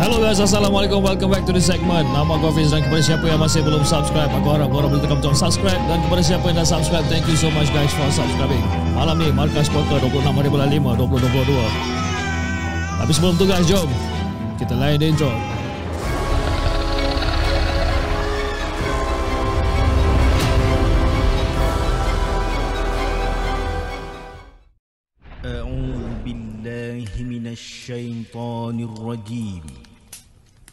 Hello guys, Assalamualaikum. Welcome back to the segment. Nama aku Hafiz dan kepada siapa yang masih belum subscribe, aku harap korang boleh tekan butang subscribe dan kepada siapa yang dah subscribe, thank you so much guys for subscribing. Malam ni, Markas Poker 26 hari bulan 5, 2022. Tapi sebelum tu guys, jom kita lain the intro. أعوذ بالله من الشيطان الرجيم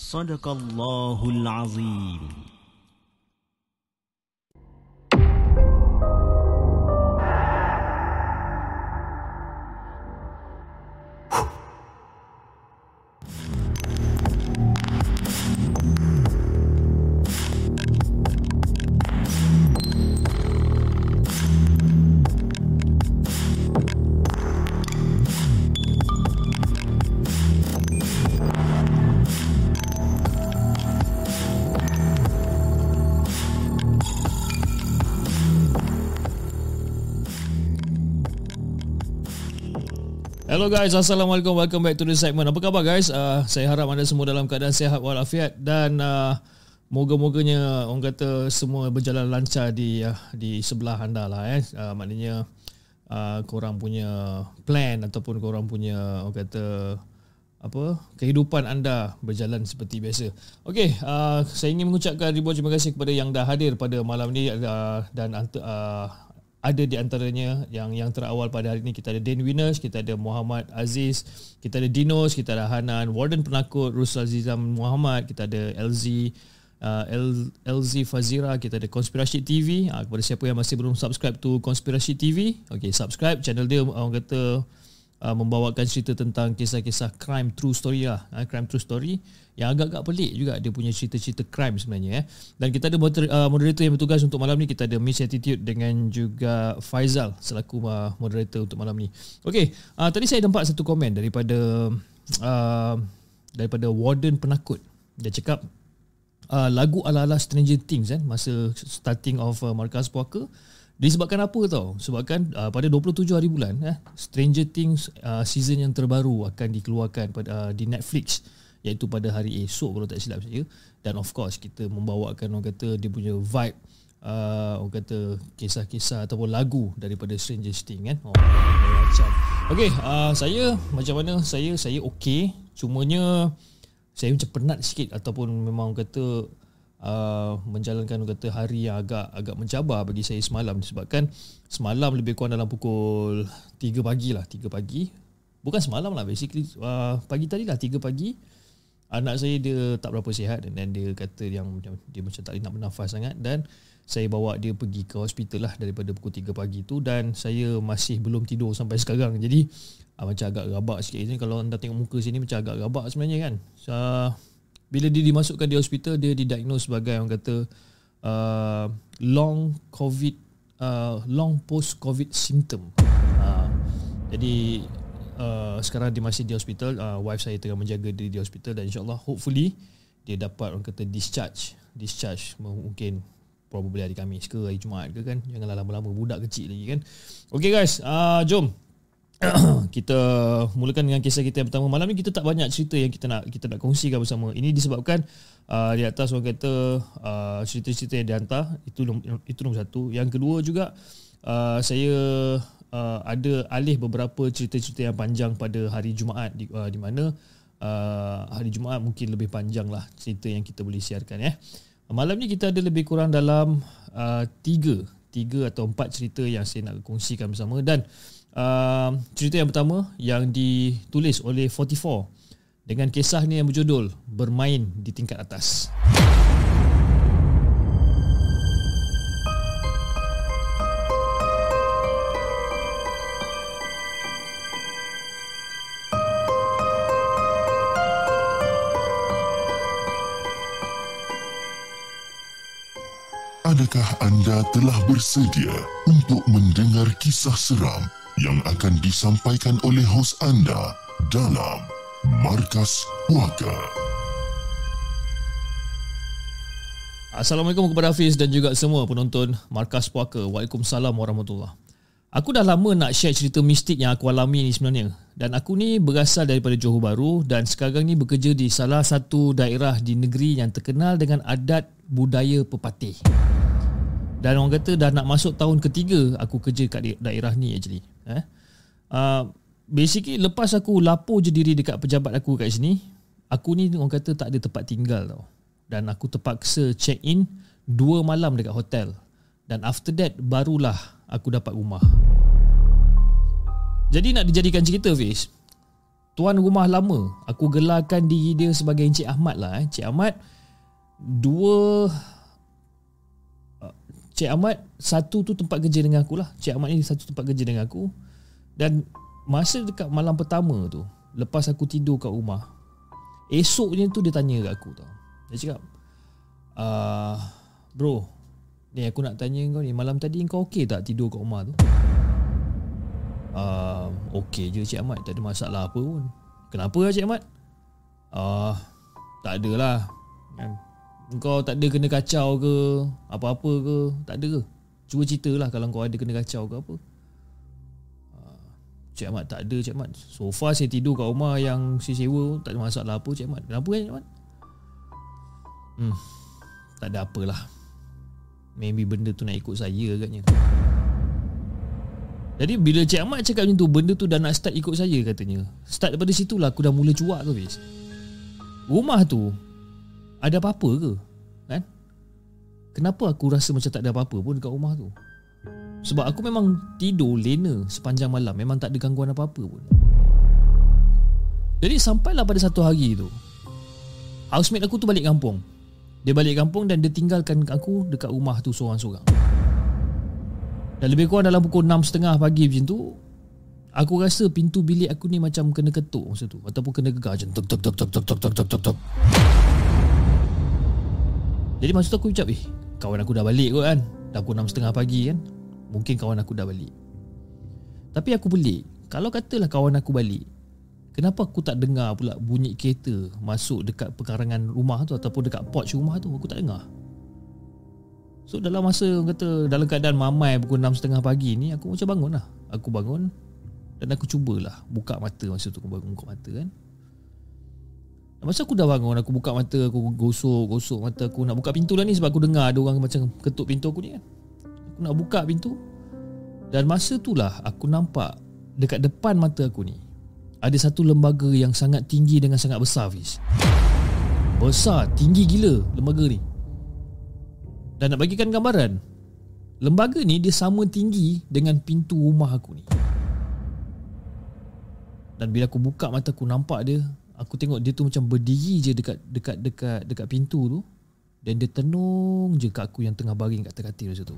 Sadaqallahul Azim. Hello guys, Assalamualaikum. Welcome back to the segment. Apa khabar guys? Uh, saya harap anda semua dalam keadaan sihat walafiat dan uh, moga-moganya orang kata semua berjalan lancar di uh, di sebelah anda lah eh. Uh, maknanya uh, korang punya plan ataupun korang punya orang kata apa kehidupan anda berjalan seperti biasa. Okey, uh, saya ingin mengucapkan ribuan terima kasih kepada yang dah hadir pada malam ni uh, dan uh, ada di antaranya yang yang terawal pada hari ini kita ada Dan Winners, kita ada Muhammad Aziz, kita ada Dinos, kita ada Hanan, Warden Penakut, Rusul Azizam Muhammad, kita ada LZ uh, LZ Fazira, kita ada Konspirasi TV. Uh, kepada siapa yang masih belum subscribe to Konspirasi TV, okay, subscribe channel dia orang kata uh, membawakan cerita tentang kisah-kisah crime true story lah, uh, crime true story yang agak-agak pelik juga dia punya cerita-cerita crime sebenarnya eh. Dan kita ada moder- uh, moderator yang bertugas untuk malam ni kita ada Miss Attitude dengan juga Faizal selaku uh, moderator untuk malam ni. Okey, uh, tadi saya nampak satu komen daripada uh, daripada Warden Penakut. Dia cakap uh, lagu ala-ala Stranger Things kan masa starting of uh, Markas Puaka disebabkan apa tau? Sebabkan uh, pada 27 hari bulan eh Stranger Things uh, season yang terbaru akan dikeluarkan pada uh, di Netflix iaitu pada hari esok kalau tak silap saya. Dan of course kita membawakan orang kata dia punya vibe uh, orang kata kisah-kisah ataupun lagu daripada Stranger Things kan? Oh, macam. Okey uh, saya macam mana? Saya saya okey cumanya saya macam penat sikit ataupun memang kata uh, menjalankan kata hari yang agak agak mencabar bagi saya semalam. Disebabkan semalam lebih kurang dalam pukul 3 pagi lah 3 pagi. Bukan semalam lah basically uh, pagi tadi lah 3 pagi. Anak saya dia tak berapa sihat dan dia kata yang dia macam tak nak bernafas sangat. Dan saya bawa dia pergi ke hospital lah daripada pukul 3 pagi tu dan saya masih belum tidur sampai sekarang. Jadi uh, macam agak rabak sikit. Ni kalau anda tengok muka sini macam agak rabak sebenarnya kan. So, bila dia dimasukkan di hospital dia didiagnose sebagai orang kata uh, long covid uh, long post covid symptom. Uh, jadi uh, sekarang dia masih di hospital uh, wife saya tengah menjaga dia di hospital dan insyaallah hopefully dia dapat orang kata discharge discharge mungkin probably hari Khamis ke hari Jumaat ke kan. Janganlah lama-lama budak kecil lagi kan. Okay guys. Uh, jom kita mulakan dengan kisah kita yang pertama. Malam ni kita tak banyak cerita yang kita nak kita nak kongsikan bersama. Ini disebabkan uh, di atas orang kata uh, cerita-cerita yang dihantar itu itu nombor satu. Yang kedua juga uh, saya uh, ada alih beberapa cerita-cerita yang panjang pada hari Jumaat di, uh, di mana uh, hari Jumaat mungkin lebih panjang lah cerita yang kita boleh siarkan ya. Malam ni kita ada lebih kurang dalam uh, tiga tiga atau empat cerita yang saya nak kongsikan bersama. Dan cerita yang pertama yang ditulis oleh 44 dengan kisah ni yang berjudul Bermain di Tingkat Atas. Adakah anda telah bersedia untuk mendengar kisah seram yang akan disampaikan oleh hos anda dalam Markas Puaka? Assalamualaikum kepada Hafiz dan juga semua penonton Markas Puaka. Waalaikumsalam warahmatullahi Aku dah lama nak share cerita mistik yang aku alami ni sebenarnya. Dan aku ni berasal daripada Johor Bahru dan sekarang ni bekerja di salah satu daerah di negeri yang terkenal dengan adat budaya pepatih. Dan orang kata dah nak masuk tahun ketiga aku kerja kat daerah ni actually. Eh? Uh, basically lepas aku lapor je diri dekat pejabat aku kat sini, aku ni orang kata tak ada tempat tinggal tau. Dan aku terpaksa check in dua malam dekat hotel. Dan after that barulah aku dapat rumah. Jadi nak dijadikan cerita Fiz, tuan rumah lama, aku gelarkan diri dia sebagai Encik Ahmad lah. Eh. Encik Ahmad, dua Cik Ahmad satu tu tempat kerja dengan aku lah. Cik Ahmad ni satu tempat kerja dengan aku. Dan masa dekat malam pertama tu, lepas aku tidur kat rumah, esoknya tu dia tanya kat aku tau. Dia cakap, uh, bro, ni aku nak tanya kau ni, malam tadi kau okey tak tidur kat rumah tu? Uh, okey je Cik Ahmad, tak ada masalah apa pun. Kenapa lah Cik Ahmad? Uh, tak adalah. Kan? Kau tak ada kena kacau ke Apa-apa ke Tak ada ke? Cuba cerita lah Kalau kau ada kena kacau ke apa. Ah, Cik Ahmad tak ada Cik Ahmad. So far saya tidur kat rumah Yang saya sewa Tak ada masalah apa Cik Ahmad. Kenapa kan Cik Ahmad? Hmm Tak ada apalah. Maybe benda tu nak ikut saya agaknya. Jadi bila Cik Ahmad cakap macam tu Benda tu dah nak start ikut saya katanya. Start daripada situ lah Aku dah mula cuak tu Rumah tu ada apa-apa ke? Kan? Kenapa aku rasa macam tak ada apa-apa pun dekat rumah tu? Sebab aku memang tidur lena sepanjang malam. Memang tak ada gangguan apa-apa pun. Jadi sampailah pada satu hari tu. Housemate aku tu balik kampung. Dia balik kampung dan dia tinggalkan aku dekat rumah tu seorang-seorang. Dan lebih kurang dalam pukul 6.30 pagi macam tu, aku rasa pintu bilik aku ni macam kena ketuk masa tu. Ataupun kena gegar macam tuk tuk tuk tuk tuk tuk tuk tuk tuk tuk. Jadi masa tu aku ucap Eh kawan aku dah balik kot kan. Dah pukul 6.30 pagi kan. Mungkin kawan aku dah balik. Tapi aku pelik. Kalau katalah kawan aku balik Kenapa aku tak dengar pula bunyi kereta Masuk dekat pekarangan rumah tu Ataupun dekat porch rumah tu? Aku tak dengar. So dalam masa kata Dalam keadaan mamai pukul 6.30 pagi ni Aku macam bangun lah Aku bangun Dan aku cubalah Buka mata masa tu. Aku bangun buka mata kan Masa aku dah bangun Aku buka mata Aku gosok-gosok mata aku Nak buka pintu lah ni Sebab aku dengar Ada orang macam ketuk pintu aku ni kan. Aku nak buka pintu Dan masa tu lah Aku nampak Dekat depan mata aku ni Ada satu lembaga yang sangat tinggi Dengan sangat besar Fiz. Besar Tinggi gila Lembaga ni. Dan nak bagikan gambaran Lembaga ni dia sama tinggi Dengan pintu rumah aku ni. Dan bila aku buka mata aku Nampak dia aku tengok dia tu macam berdiri je dekat dekat dekat dekat pintu tu dan dia tenung je kat aku yang tengah baring kat katil masa tu.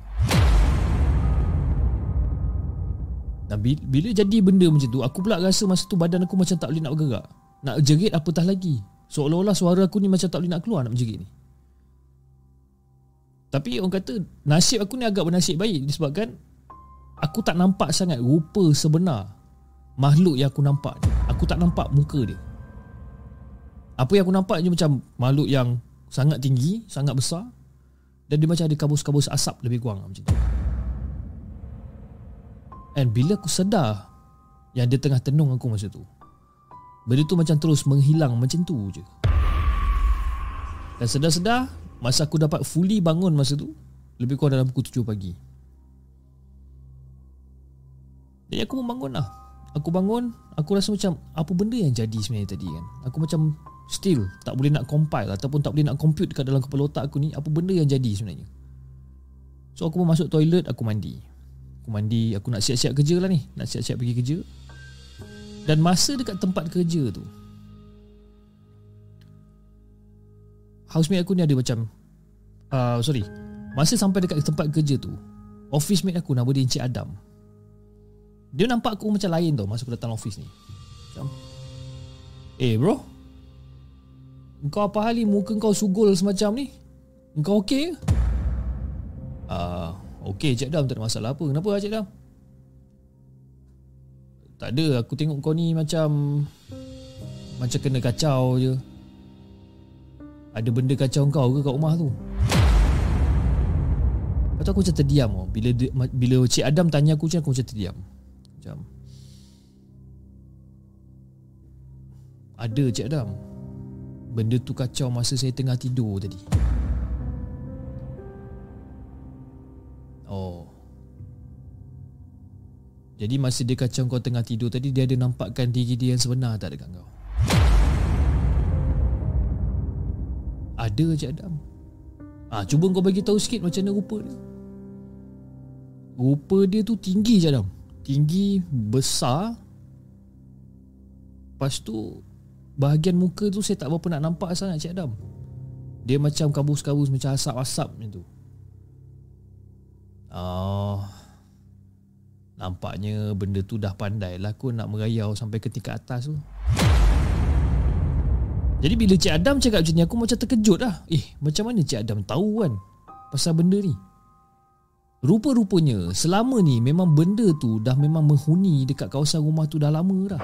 Dan bila jadi benda macam tu, aku pula rasa masa tu badan aku macam tak boleh nak bergerak. Nak jerit apatah lagi. Seolah-olah suara aku ni macam tak boleh nak keluar nak menjerit ni. Tapi orang kata nasib aku ni agak bernasib baik disebabkan aku tak nampak sangat rupa sebenar makhluk yang aku nampak ni. Aku tak nampak muka dia. Apa yang aku nampak je macam makhluk yang sangat tinggi, sangat besar dan dia macam ada kabus-kabus asap lebih kurang macam tu. And bila aku sedar yang dia tengah tenung aku masa tu, benda tu macam terus menghilang macam tu je. Dan sedar-sedar, masa aku dapat fully bangun masa tu, lebih kurang dalam pukul 7 pagi. Jadi aku membangun lah. Aku bangun, aku rasa macam apa benda yang jadi sebenarnya tadi kan. Aku macam Still tak boleh nak compile Ataupun tak boleh nak compute Dekat dalam kepala otak aku ni Apa benda yang jadi sebenarnya. So aku pun masuk toilet Aku mandi. Aku mandi Aku nak siap-siap kerja lah ni. Nak siap-siap pergi kerja. Dan masa dekat tempat kerja tu Housemate aku ni ada macam uh, Sorry Masa sampai dekat tempat kerja tu Office mate aku nama dia Encik Adam. Dia nampak aku macam lain tau Masa aku datang office ni. Macam Eh bro Kau apa hal ni Muka kau sugul semacam ni Kau okey ke? Uh, okey Cik Adam tak ada masalah apa Kenapa Cik Adam? Tak ada Aku tengok kau ni macam Macam kena kacau je Ada benda kacau kau ke kat rumah tu? Lepas tu aku macam terdiam oh. Bila bila Cik Adam tanya aku macam aku macam terdiam Macam Ada Cik Adam Benda tu kacau masa saya tengah tidur tadi Oh Jadi masa dia kacau kau tengah tidur tadi Dia ada nampakkan diri dia yang sebenar tak dekat kau Ada Cik Adam Ah, ha, cuba kau bagi tahu sikit macam mana rupa dia. Rupa dia tu tinggi je Adam. Tinggi, besar. Lepas tu bahagian muka tu saya tak berapa nak nampak sangat Cik Adam. Dia macam kabus-kabus macam asap-asap macam tu. Oh, nampaknya benda tu dah pandai lah aku nak merayau sampai ke tingkat atas tu. Jadi bila Cik Adam cakap macam ni aku macam terkejut lah. Eh, macam mana Cik Adam tahu kan pasal benda ni? Rupa-rupanya selama ni memang benda tu dah memang menghuni dekat kawasan rumah tu dah lama dah.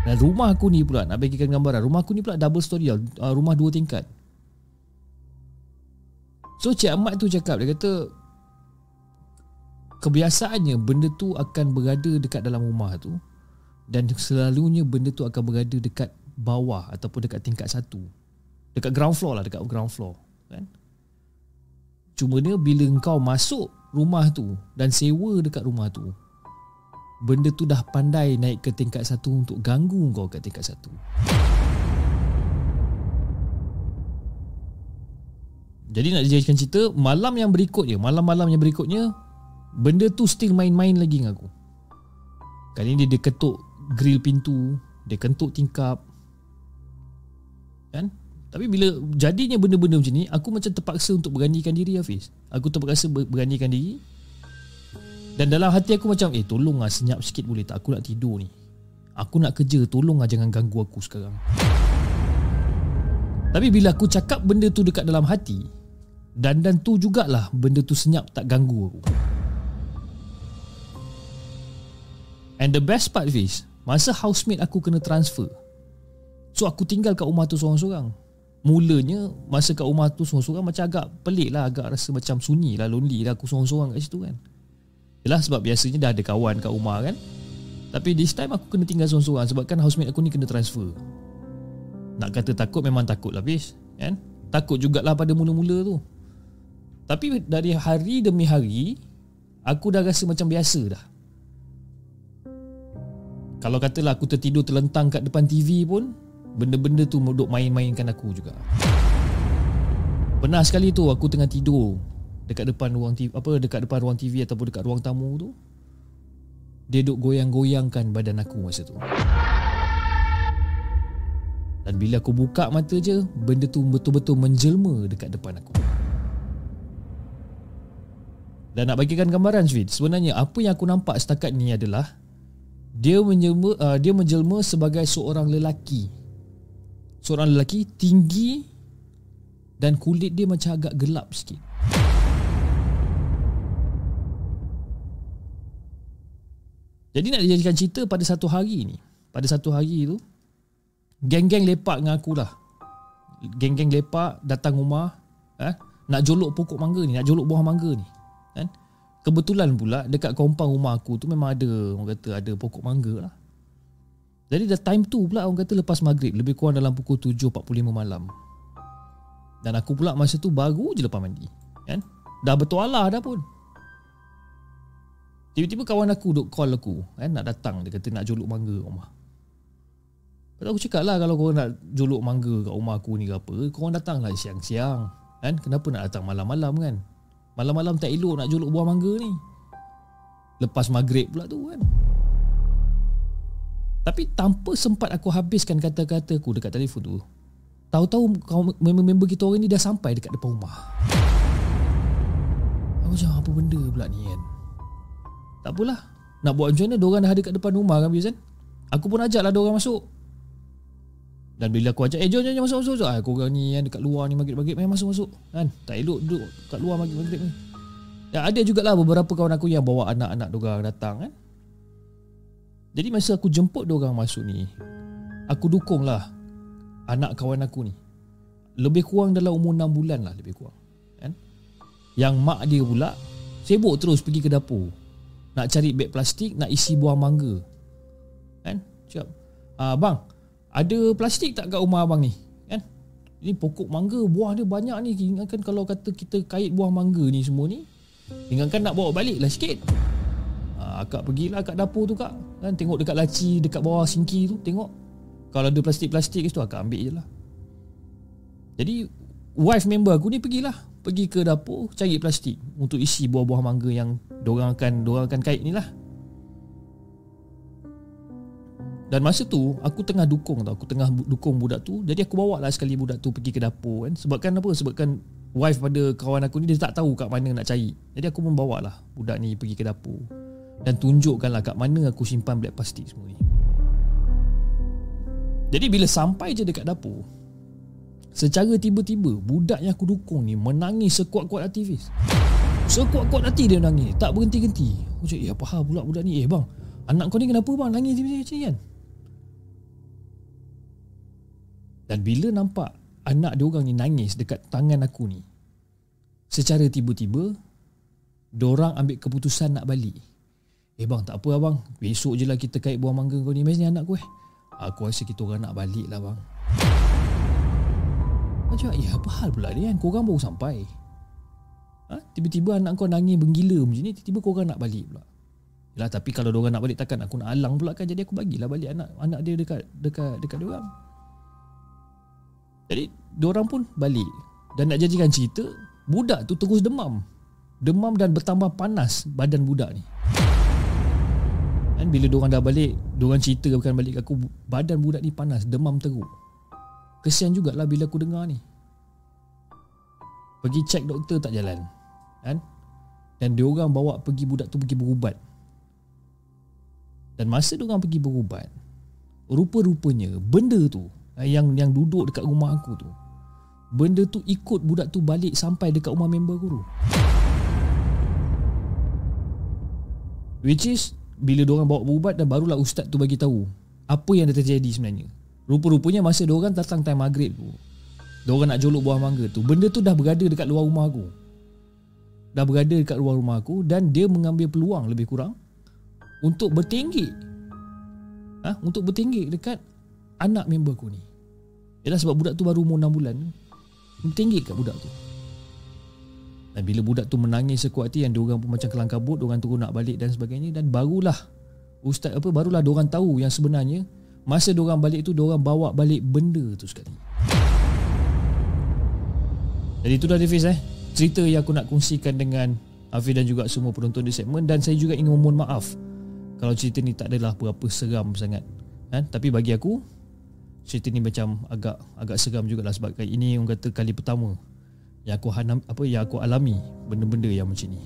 Dan rumah aku ni pula nak bagikan gambaran. Rumah aku ni pula double story lah. Rumah dua tingkat. So Cik Ahmad tu cakap Dia kata Kebiasaannya Benda tu akan berada Dekat dalam rumah tu Dan selalunya Benda tu akan berada Dekat bawah Ataupun dekat tingkat satu Dekat ground floor lah Dekat ground floor Kan Cuma dia Bila engkau masuk Rumah tu Dan sewa dekat rumah tu Benda tu dah pandai Naik ke tingkat satu Untuk ganggu kau Kat tingkat satu. Jadi nak dijadikan cerita Malam yang berikutnya Malam-malam yang berikutnya Benda tu still main-main lagi dengan aku. Kali ni dia, dia ketuk Grill pintu Dia kentuk tingkap. Kan? Tapi bila jadinya benda-benda macam ni Aku macam terpaksa untuk beranikan diri Hafiz. Aku terpaksa beranikan diri Dan dalam hati aku macam Eh tolong lah senyap sikit boleh tak Aku nak tidur ni Aku nak kerja Tolong lah jangan ganggu aku sekarang Tapi bila aku cakap benda tu dekat dalam hati dan dan tu jugalah benda tu senyap tak ganggu aku. And the best part is masa housemate aku kena transfer. So aku tinggal kat rumah tu seorang-seorang. Mulanya masa kat rumah tu seorang-seorang macam agak pelik lah, agak rasa macam sunyi lah, lonely lah aku seorang-seorang kat situ kan. Yalah sebab biasanya dah ada kawan kat rumah kan. Tapi this time aku kena tinggal seorang-seorang sebab kan housemate aku ni kena transfer. Nak kata takut memang takut lah bis, kan? Takut jugalah pada mula-mula tu. Tapi dari hari demi hari Aku dah rasa macam biasa dah Kalau katalah aku tertidur terlentang kat depan TV pun Benda-benda tu duduk main-mainkan aku juga Pernah sekali tu aku tengah tidur Dekat depan ruang TV Apa dekat depan ruang TV Ataupun dekat ruang tamu tu Dia duduk goyang-goyangkan badan aku masa tu. Dan bila aku buka mata je Benda tu betul-betul menjelma dekat depan aku. Dan nak bagikan gambaran Sweet Sebenarnya apa yang aku nampak setakat ni adalah Dia menjelma, uh, dia menjelma sebagai seorang lelaki. Seorang lelaki tinggi Dan kulit dia macam agak gelap sikit Jadi nak dijadikan cerita pada satu hari ni Pada satu hari tu Geng-geng lepak dengan aku lah. Geng-geng lepak datang rumah eh, Nak jolok pokok mangga ni Nak jolok buah mangga ni kan? Kebetulan pula dekat kompang rumah aku tu memang ada orang kata ada pokok mangga lah. Jadi dah time tu pula orang kata lepas maghrib lebih kurang dalam pukul 7.45 malam. Dan aku pula masa tu baru je lepas mandi kan? Dah bertualah dah pun tiba-tiba kawan aku duk call aku kan nak datang dia kata nak jolok mangga rumah Lepas aku cakap lah kalau korang nak jolok mangga kat rumah aku ni ke apa Korang datang lah siang-siang kan Kenapa nak datang malam-malam kan Malam-malam tak elok nak jolok buah mangga ni. Lepas maghrib pula tu kan. Tapi tanpa sempat aku habiskan kata-kata aku dekat telefon tu. Tahu-tahu member-member kita orang ni dah sampai dekat depan rumah. Aku macam apa benda pula ni kan. Tak apalah. Nak buat macam mana diorang dah ada dekat depan rumah kan biasa kan. Aku pun ajak lah diorang masuk. Dan bila aku ajak, eh jom jom, jom masuk masuk. masuk. Ah, korang ni yang dekat luar ni maghrib-maghrib, main masuk masuk. Kan? Tak elok duduk kat luar maghrib-maghrib ni. Ya, ada jugalah beberapa kawan aku yang bawa anak-anak diorang datang kan. Jadi masa aku jemput dia orang masuk ni Aku dukung lah Anak kawan aku ni Lebih kurang dalam umur 6 bulan lah Lebih kurang kan? Yang mak dia pula Sibuk terus pergi ke dapur Nak cari beg plastik Nak isi buah mangga. Kan? Cakap ah, Bang Ada plastik tak kat rumah abang ni? Kan? Ini pokok mangga Buah dia banyak ni. Ingatkan kalau kata kita kait buah mangga ni semua ni Ingatkan nak bawa balik lah sikit. Akak pergilah kat dapur tu kak. Kan? Tengok dekat laci dekat bawah sinki tu tengok. Kalau ada plastik-plastik tu akak ambil je lah. Jadi wife member aku ni pergilah pergi ke dapur cari plastik untuk isi buah-buah mangga yang dorang akan dorang akan kait ni lah. Dan masa tu aku tengah dukung tau. Aku tengah dukung budak tu. Jadi aku bawa lah sekali budak tu pergi ke dapur kan. Sebabkan apa? Sebabkan wife pada kawan aku ni dia tak tahu kat mana nak cari. Jadi aku pun bawa lah budak ni pergi ke dapur. Dan tunjukkanlah kat mana aku simpan black plastik semua ni. Jadi bila sampai je dekat dapur, secara tiba-tiba budak yang aku dukung ni menangis sekuat-kuat hati Fiz. Sekuat-kuat hati dia nangis, tak berhenti-henti. Aku cakap, eh apa hal pula budak ni? Eh bang, anak kau ni kenapa bang nangis macam ni kan? Dan bila nampak anak dia orang ni nangis dekat tangan aku ni, secara tiba-tiba, Diorang ambil keputusan nak balik Eh bang tak apa abang Besok je lah kita kait buah mangga kau ni Mesti anak aku eh Aku rasa kita orang nak balik lah bang Macam ya apa hal pula ni kan? Korang baru sampai. Ha? Tiba-tiba anak kau nangis menggila macam ni Tiba-tiba korang nak balik pula. Yalah tapi kalau diorang nak balik takkan aku nak alang pula kan? Jadi aku bagilah balik anak anak dia dekat dekat dekat diorang Jadi diorang pun balik. Dan nak jadikan cerita Budak tu terus demam. Demam dan bertambah panas badan budak ni. Kan bila diorang dah balik Diorang cerita bukan balik aku Badan budak ni panas Demam teruk Kesian jugalah bila aku dengar ni. Pergi cek doktor tak jalan Kan? Dan diorang bawa pergi budak tu pergi berubat. Dan masa diorang pergi berubat Rupa-rupanya Benda tu eh, Yang yang duduk dekat rumah aku tu Benda tu ikut budak tu balik Sampai dekat rumah member aku tu Which is bila diorang bawa berubat dan barulah ustaz tu bagi tahu apa yang dah terjadi sebenarnya. Rupa-rupanya masa diorang datang time maghrib tu, diorang nak jolok buah mangga tu, benda tu dah berada dekat luar rumah aku. Dah berada dekat luar rumah aku dan dia mengambil peluang lebih kurang untuk bertinggi. Ha? Untuk bertinggi dekat anak member aku ni. Ialah sebab budak tu baru umur 6 bulan. Bertinggi kat budak tu. Dan bila budak tu menangis sekuat hati yang diorang pun macam kelang kabut, diorang turun nak balik dan sebagainya dan barulah ustaz apa barulah diorang tahu yang sebenarnya masa diorang balik tu diorang bawa balik benda tu sekali. Jadi itu dah Hafiz eh. Cerita yang aku nak kongsikan dengan Hafiz dan juga semua penonton di segmen dan saya juga ingin memohon maaf kalau cerita ni tak adalah berapa seram sangat. Kan? Tapi bagi aku cerita ni macam agak agak seram jugalah sebab ini orang kata kali pertama yang aku apa yang aku alami benda-benda yang macam ni.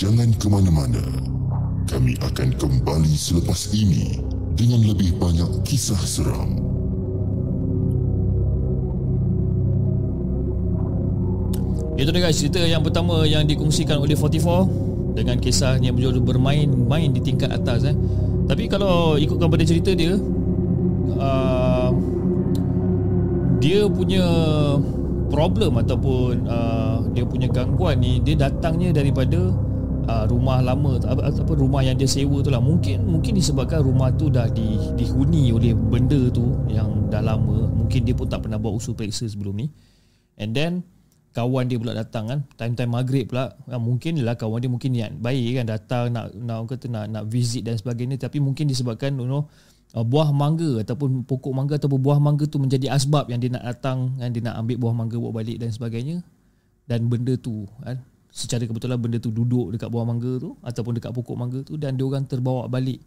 Jangan ke mana-mana. Kami akan kembali selepas ini dengan lebih banyak kisah seram. Itu dia guys cerita yang pertama yang dikongsikan oleh 44 dengan kisahnya berjodoh bermain-main di tingkat atas eh. Tapi kalau ikutkan pada cerita dia uh, dia punya problem ataupun uh, dia punya gangguan ni dia datangnya daripada uh, rumah lama apa rumah yang dia sewa tu lah. Mungkin mungkin disebabkan rumah tu dah di, dihuni oleh benda tu yang dah lama. Mungkin dia pun tak pernah buat usul periksa sebelum ni. And then kawan dia pula datang kan. Time-time maghrib pula. Ha, mungkin lah kawan dia mungkin niat baik kan. Datang nak nak kata nak nak visit dan sebagainya. Tapi mungkin disebabkan you know uh, buah mangga ataupun pokok mangga ataupun buah mangga tu menjadi asbab yang dia nak datang kan. Dia nak ambil buah mangga bawa balik dan sebagainya. Dan benda tu kan secara kebetulan benda tu duduk dekat buah mangga tu ataupun dekat pokok mangga tu dan dia orang terbawa balik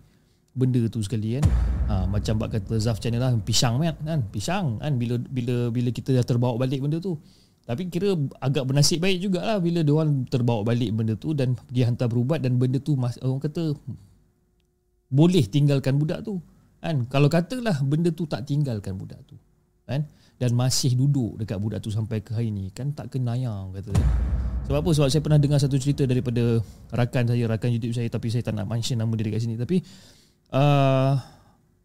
benda tu sekali kan ha, macam bak kata Zaf channel lah pisang kan pisang kan bila bila bila kita dah terbawa balik benda tu tapi kira agak bernasib baik jugalah bila dia orang terbawa balik benda tu dan pergi hantar berubat dan benda tu orang kata boleh tinggalkan budak tu. Kan? Kalau katalah benda tu tak tinggalkan budak tu. Kan? Dan masih duduk dekat budak tu sampai ke hari ni kan tak kenayang kata. Sebab apa? Sebab saya pernah dengar satu cerita daripada rakan saya, rakan YouTube saya tapi saya tak nak mention nama dia dekat sini tapi uh,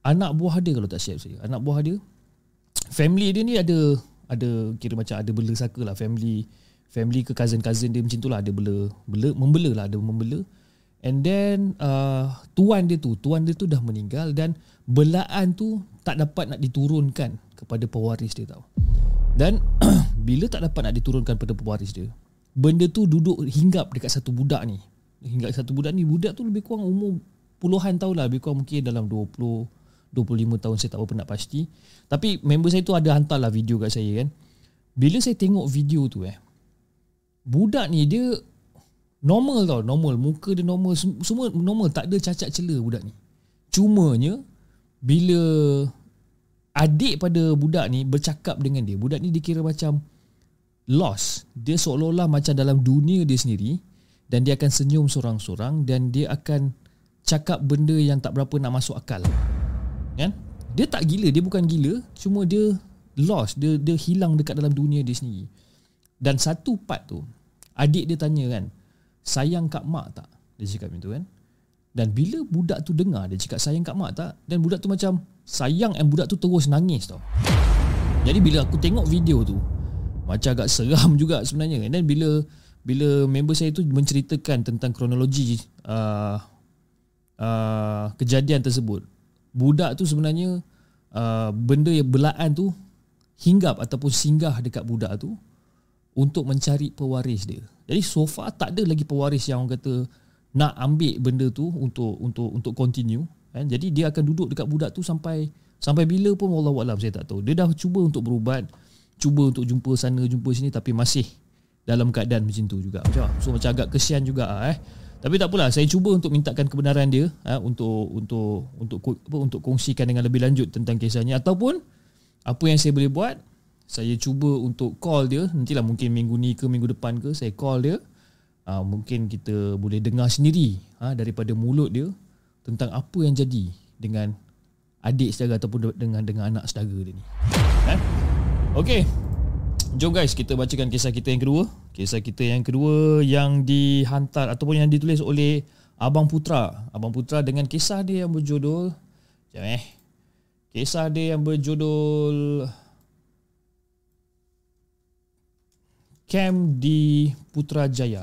anak buah dia kalau tak siap saya. Anak buah dia family dia ni ada ada kira macam ada bela saka lah family family ke cousin-cousin dia macam tu lah ada bela bela membela lah ada membela and then uh, tuan dia tu tuan dia tu dah meninggal dan belaan tu tak dapat nak diturunkan kepada pewaris dia tau. Dan bila tak dapat nak diturunkan kepada pewaris dia benda tu duduk hinggap dekat satu budak ni. Hinggap satu budak ni budak tu lebih kurang umur puluhan tahun lah. Lebih kurang mungkin dalam 20 25 tahun saya tak berapa nak pasti. Tapi member saya tu ada hantarlah video kat saya kan. Bila saya tengok video tu eh budak ni dia normal tau normal. Muka dia normal. Semua normal. Tak ada cacat cela budak ni. Cumanya bila adik pada budak ni bercakap dengan dia budak ni dikira macam lost. Dia seolah-olah macam dalam dunia dia sendiri dan dia akan senyum sorang-sorang dan dia akan cakap benda yang tak berapa nak masuk akal. Kan? Dia tak gila. Dia bukan gila. Cuma dia lost. Dia dia hilang dekat dalam dunia dia sendiri. Dan satu part tu adik dia tanya kan sayang kak mak tak? Dia cakap macam tu kan. Dan bila budak tu dengar dia cakap sayang kak mak tak dan budak tu macam sayang dan budak tu terus nangis tau. Jadi bila aku tengok video tu macam agak seram juga sebenarnya. Dan bila bila member saya tu menceritakan tentang kronologi uh, uh, kejadian tersebut budak tu sebenarnya uh, benda yang belaan tu hinggap ataupun singgah dekat budak tu untuk mencari pewaris dia. Jadi so far tak ada lagi pewaris yang orang kata nak ambil benda tu untuk untuk untuk continue kan. Jadi dia akan duduk dekat budak tu sampai sampai bila pun wallahu alam saya tak tahu. Dia dah cuba untuk berubat, cuba untuk jumpa sana jumpa sini tapi masih dalam keadaan macam tu juga. Macam so macam agak kesian juga ah, eh. Tapi tak apalah, saya cuba untuk mintakan kebenaran dia ha, untuk untuk untuk apa untuk kongsikan dengan lebih lanjut tentang kisahnya ataupun apa yang saya boleh buat, saya cuba untuk call dia, nantilah mungkin minggu ni ke minggu depan ke saya call dia. Ha, mungkin kita boleh dengar sendiri ha, daripada mulut dia tentang apa yang jadi dengan adik saudara ataupun dengan dengan anak saudara dia ni. Ha? Okey, Jom guys kita bacakan kisah kita yang kedua Kisah kita yang kedua yang dihantar Ataupun yang ditulis oleh Abang Putra Abang Putra dengan kisah dia yang berjudul Sekejap eh Kisah dia yang berjudul Camp di Putrajaya.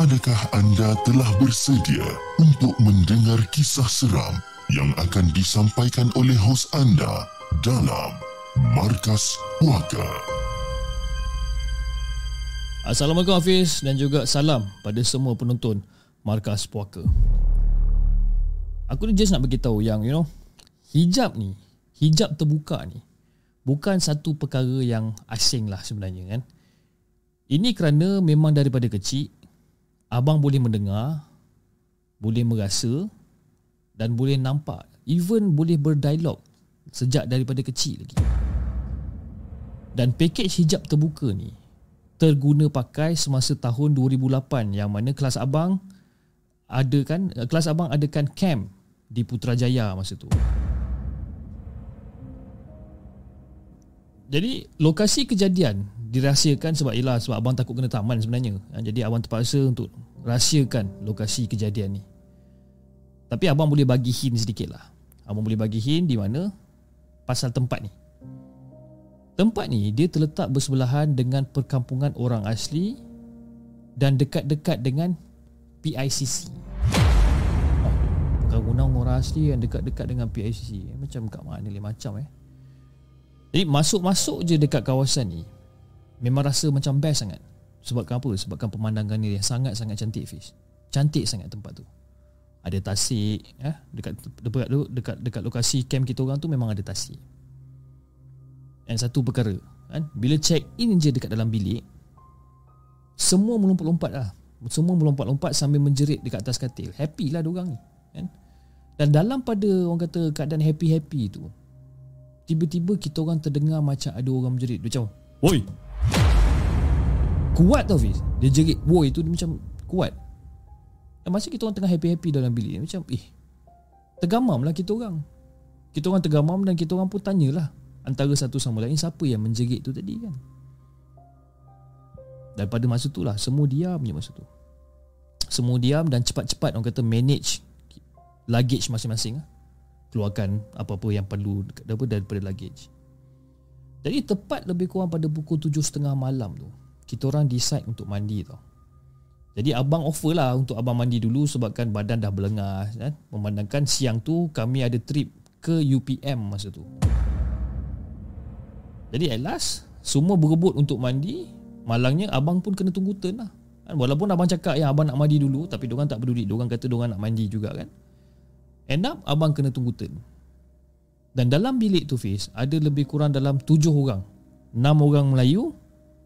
Adakah anda telah bersedia untuk mendengar kisah seram yang akan disampaikan oleh hos anda dalam Markas Puaka? Assalamualaikum Hafiz dan juga salam pada semua penonton Markas Puaka. Aku ni just nak beritahu yang you know hijab ni, hijab terbuka ni bukan satu perkara yang asing lah sebenarnya kan. Ini kerana memang daripada kecil abang boleh mendengar, boleh merasa dan boleh nampak, even boleh berdialog sejak daripada kecil lagi. Dan pakej hijab terbuka ni terguna pakai semasa tahun 2008 yang mana kelas abang ada kan kelas abang adakan camp di Putrajaya masa tu. Jadi lokasi kejadian dirahsiakan sebab ialah sebab abang takut kena taman sebenarnya. Ha, jadi abang terpaksa untuk rahsiakan lokasi kejadian ni. Tapi abang boleh bagi hint sedikit lah. Abang boleh bagi hint di mana pasal tempat ni. Tempat ni dia terletak bersebelahan dengan perkampungan orang asli dan dekat-dekat dengan PICC. Oh, perkampungan orang asli yang dekat-dekat dengan PICC. Macam kat mana ni macam eh. Jadi masuk-masuk je dekat kawasan ni memang rasa macam best sangat. Sebab apa? Sebabkan pemandangan ni yang sangat-sangat cantik Fiz. Cantik sangat tempat tu. Ada tasik eh dekat dekat dekat dekat lokasi camp kita orang tu memang ada tasik. Dan satu perkara kan bila check in je dekat dalam bilik semua melompat-lompat lah. Semua melompat-lompat sambil menjerit dekat atas katil. Happy lah diorang ni kan. Dan dalam pada orang kata keadaan happy-happy tu tiba-tiba kita orang terdengar macam ada orang menjerit macam Woi Kuat tau Fiz Dia jerit Woi tu dia macam Kuat Dan masa kita orang tengah happy-happy dalam bilik Macam eh Tergamam lah kita orang Kita orang tergamam Dan kita orang pun tanyalah Antara satu sama lain Siapa yang menjerit tu tadi kan Dan pada masa tu lah Semua diam je masa tu Semua diam dan cepat-cepat Orang kata manage Luggage masing-masing lah. Keluarkan apa-apa yang perlu Daripada luggage Jadi tepat lebih kurang pada pukul 7.30 malam tu kita orang decide untuk mandi tau. Jadi abang offer lah untuk abang mandi dulu sebabkan badan dah belengar kan. Memandangkan siang tu kami ada trip ke UPM masa tu. Jadi at last semua berebut untuk mandi. Malangnya abang pun kena tunggu turn lah. Kan, walaupun abang cakap yang abang nak mandi dulu tapi diorang tak peduli. Diorang kata diorang nak mandi juga kan. End up abang kena tunggu turn. Dan dalam bilik tu Fiz ada lebih kurang dalam tujuh orang. Enam orang Melayu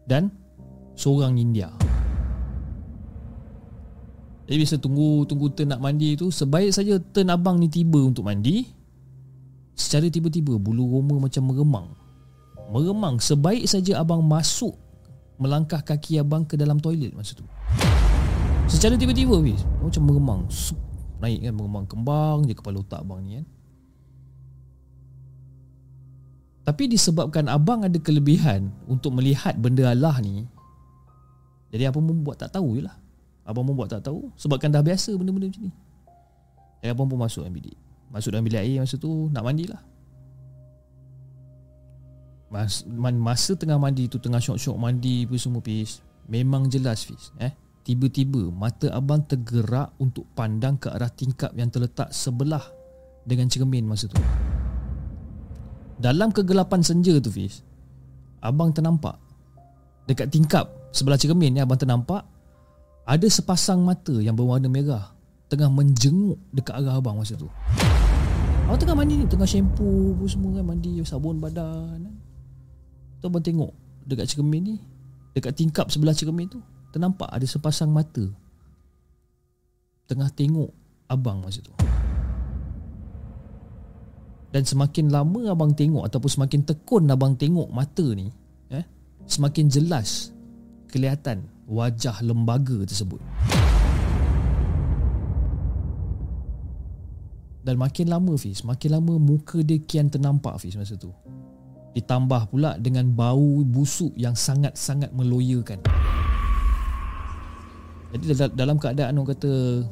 dan seorang India. Jadi bisa tunggu tunggu turn nak mandi tu sebaik saja turn abang ni tiba untuk mandi secara tiba-tiba bulu roma macam meremang. Meremang sebaik saja abang masuk melangkah kaki abang ke dalam toilet masa tu. Secara tiba-tiba macam meremang. Sup, naik kan meremang kembang je kepala otak abang ni kan. Tapi disebabkan abang ada kelebihan untuk melihat benda Allah ni jadi apa pun buat tak tahu je lah Abang pun buat tak tahu. Sebabkan dah biasa benda-benda macam ni. Jadi abang pun masuk dalam bilik. Masuk dalam bilik air masa tu Nak mandi lah Mas, Masa tengah mandi tu Tengah syok-syok mandi pun semua pis Memang jelas Fiz eh? Tiba-tiba mata abang tergerak Untuk pandang ke arah tingkap Yang terletak sebelah Dengan cermin masa tu. Dalam kegelapan senja tu Fiz Abang ternampak. Dekat tingkap sebelah cermin ni abang ternampak ada sepasang mata yang berwarna merah tengah menjenguk dekat arah abang masa tu. Abang tengah mandi ni, tengah shampoo semua kan mandi sabun badan. Tu abang tengok dekat cermin ni, dekat tingkap sebelah cermin tu, ternampak ada sepasang mata tengah tengok abang masa tu. Dan semakin lama abang tengok ataupun semakin tekun abang tengok mata ni, eh, semakin jelas kelihatan wajah lembaga tersebut. Dan makin lama Fiz, makin lama muka dia kian ternampak Fiz masa tu. Ditambah pula dengan bau busuk yang sangat-sangat meloyakan. Jadi dalam keadaan orang kata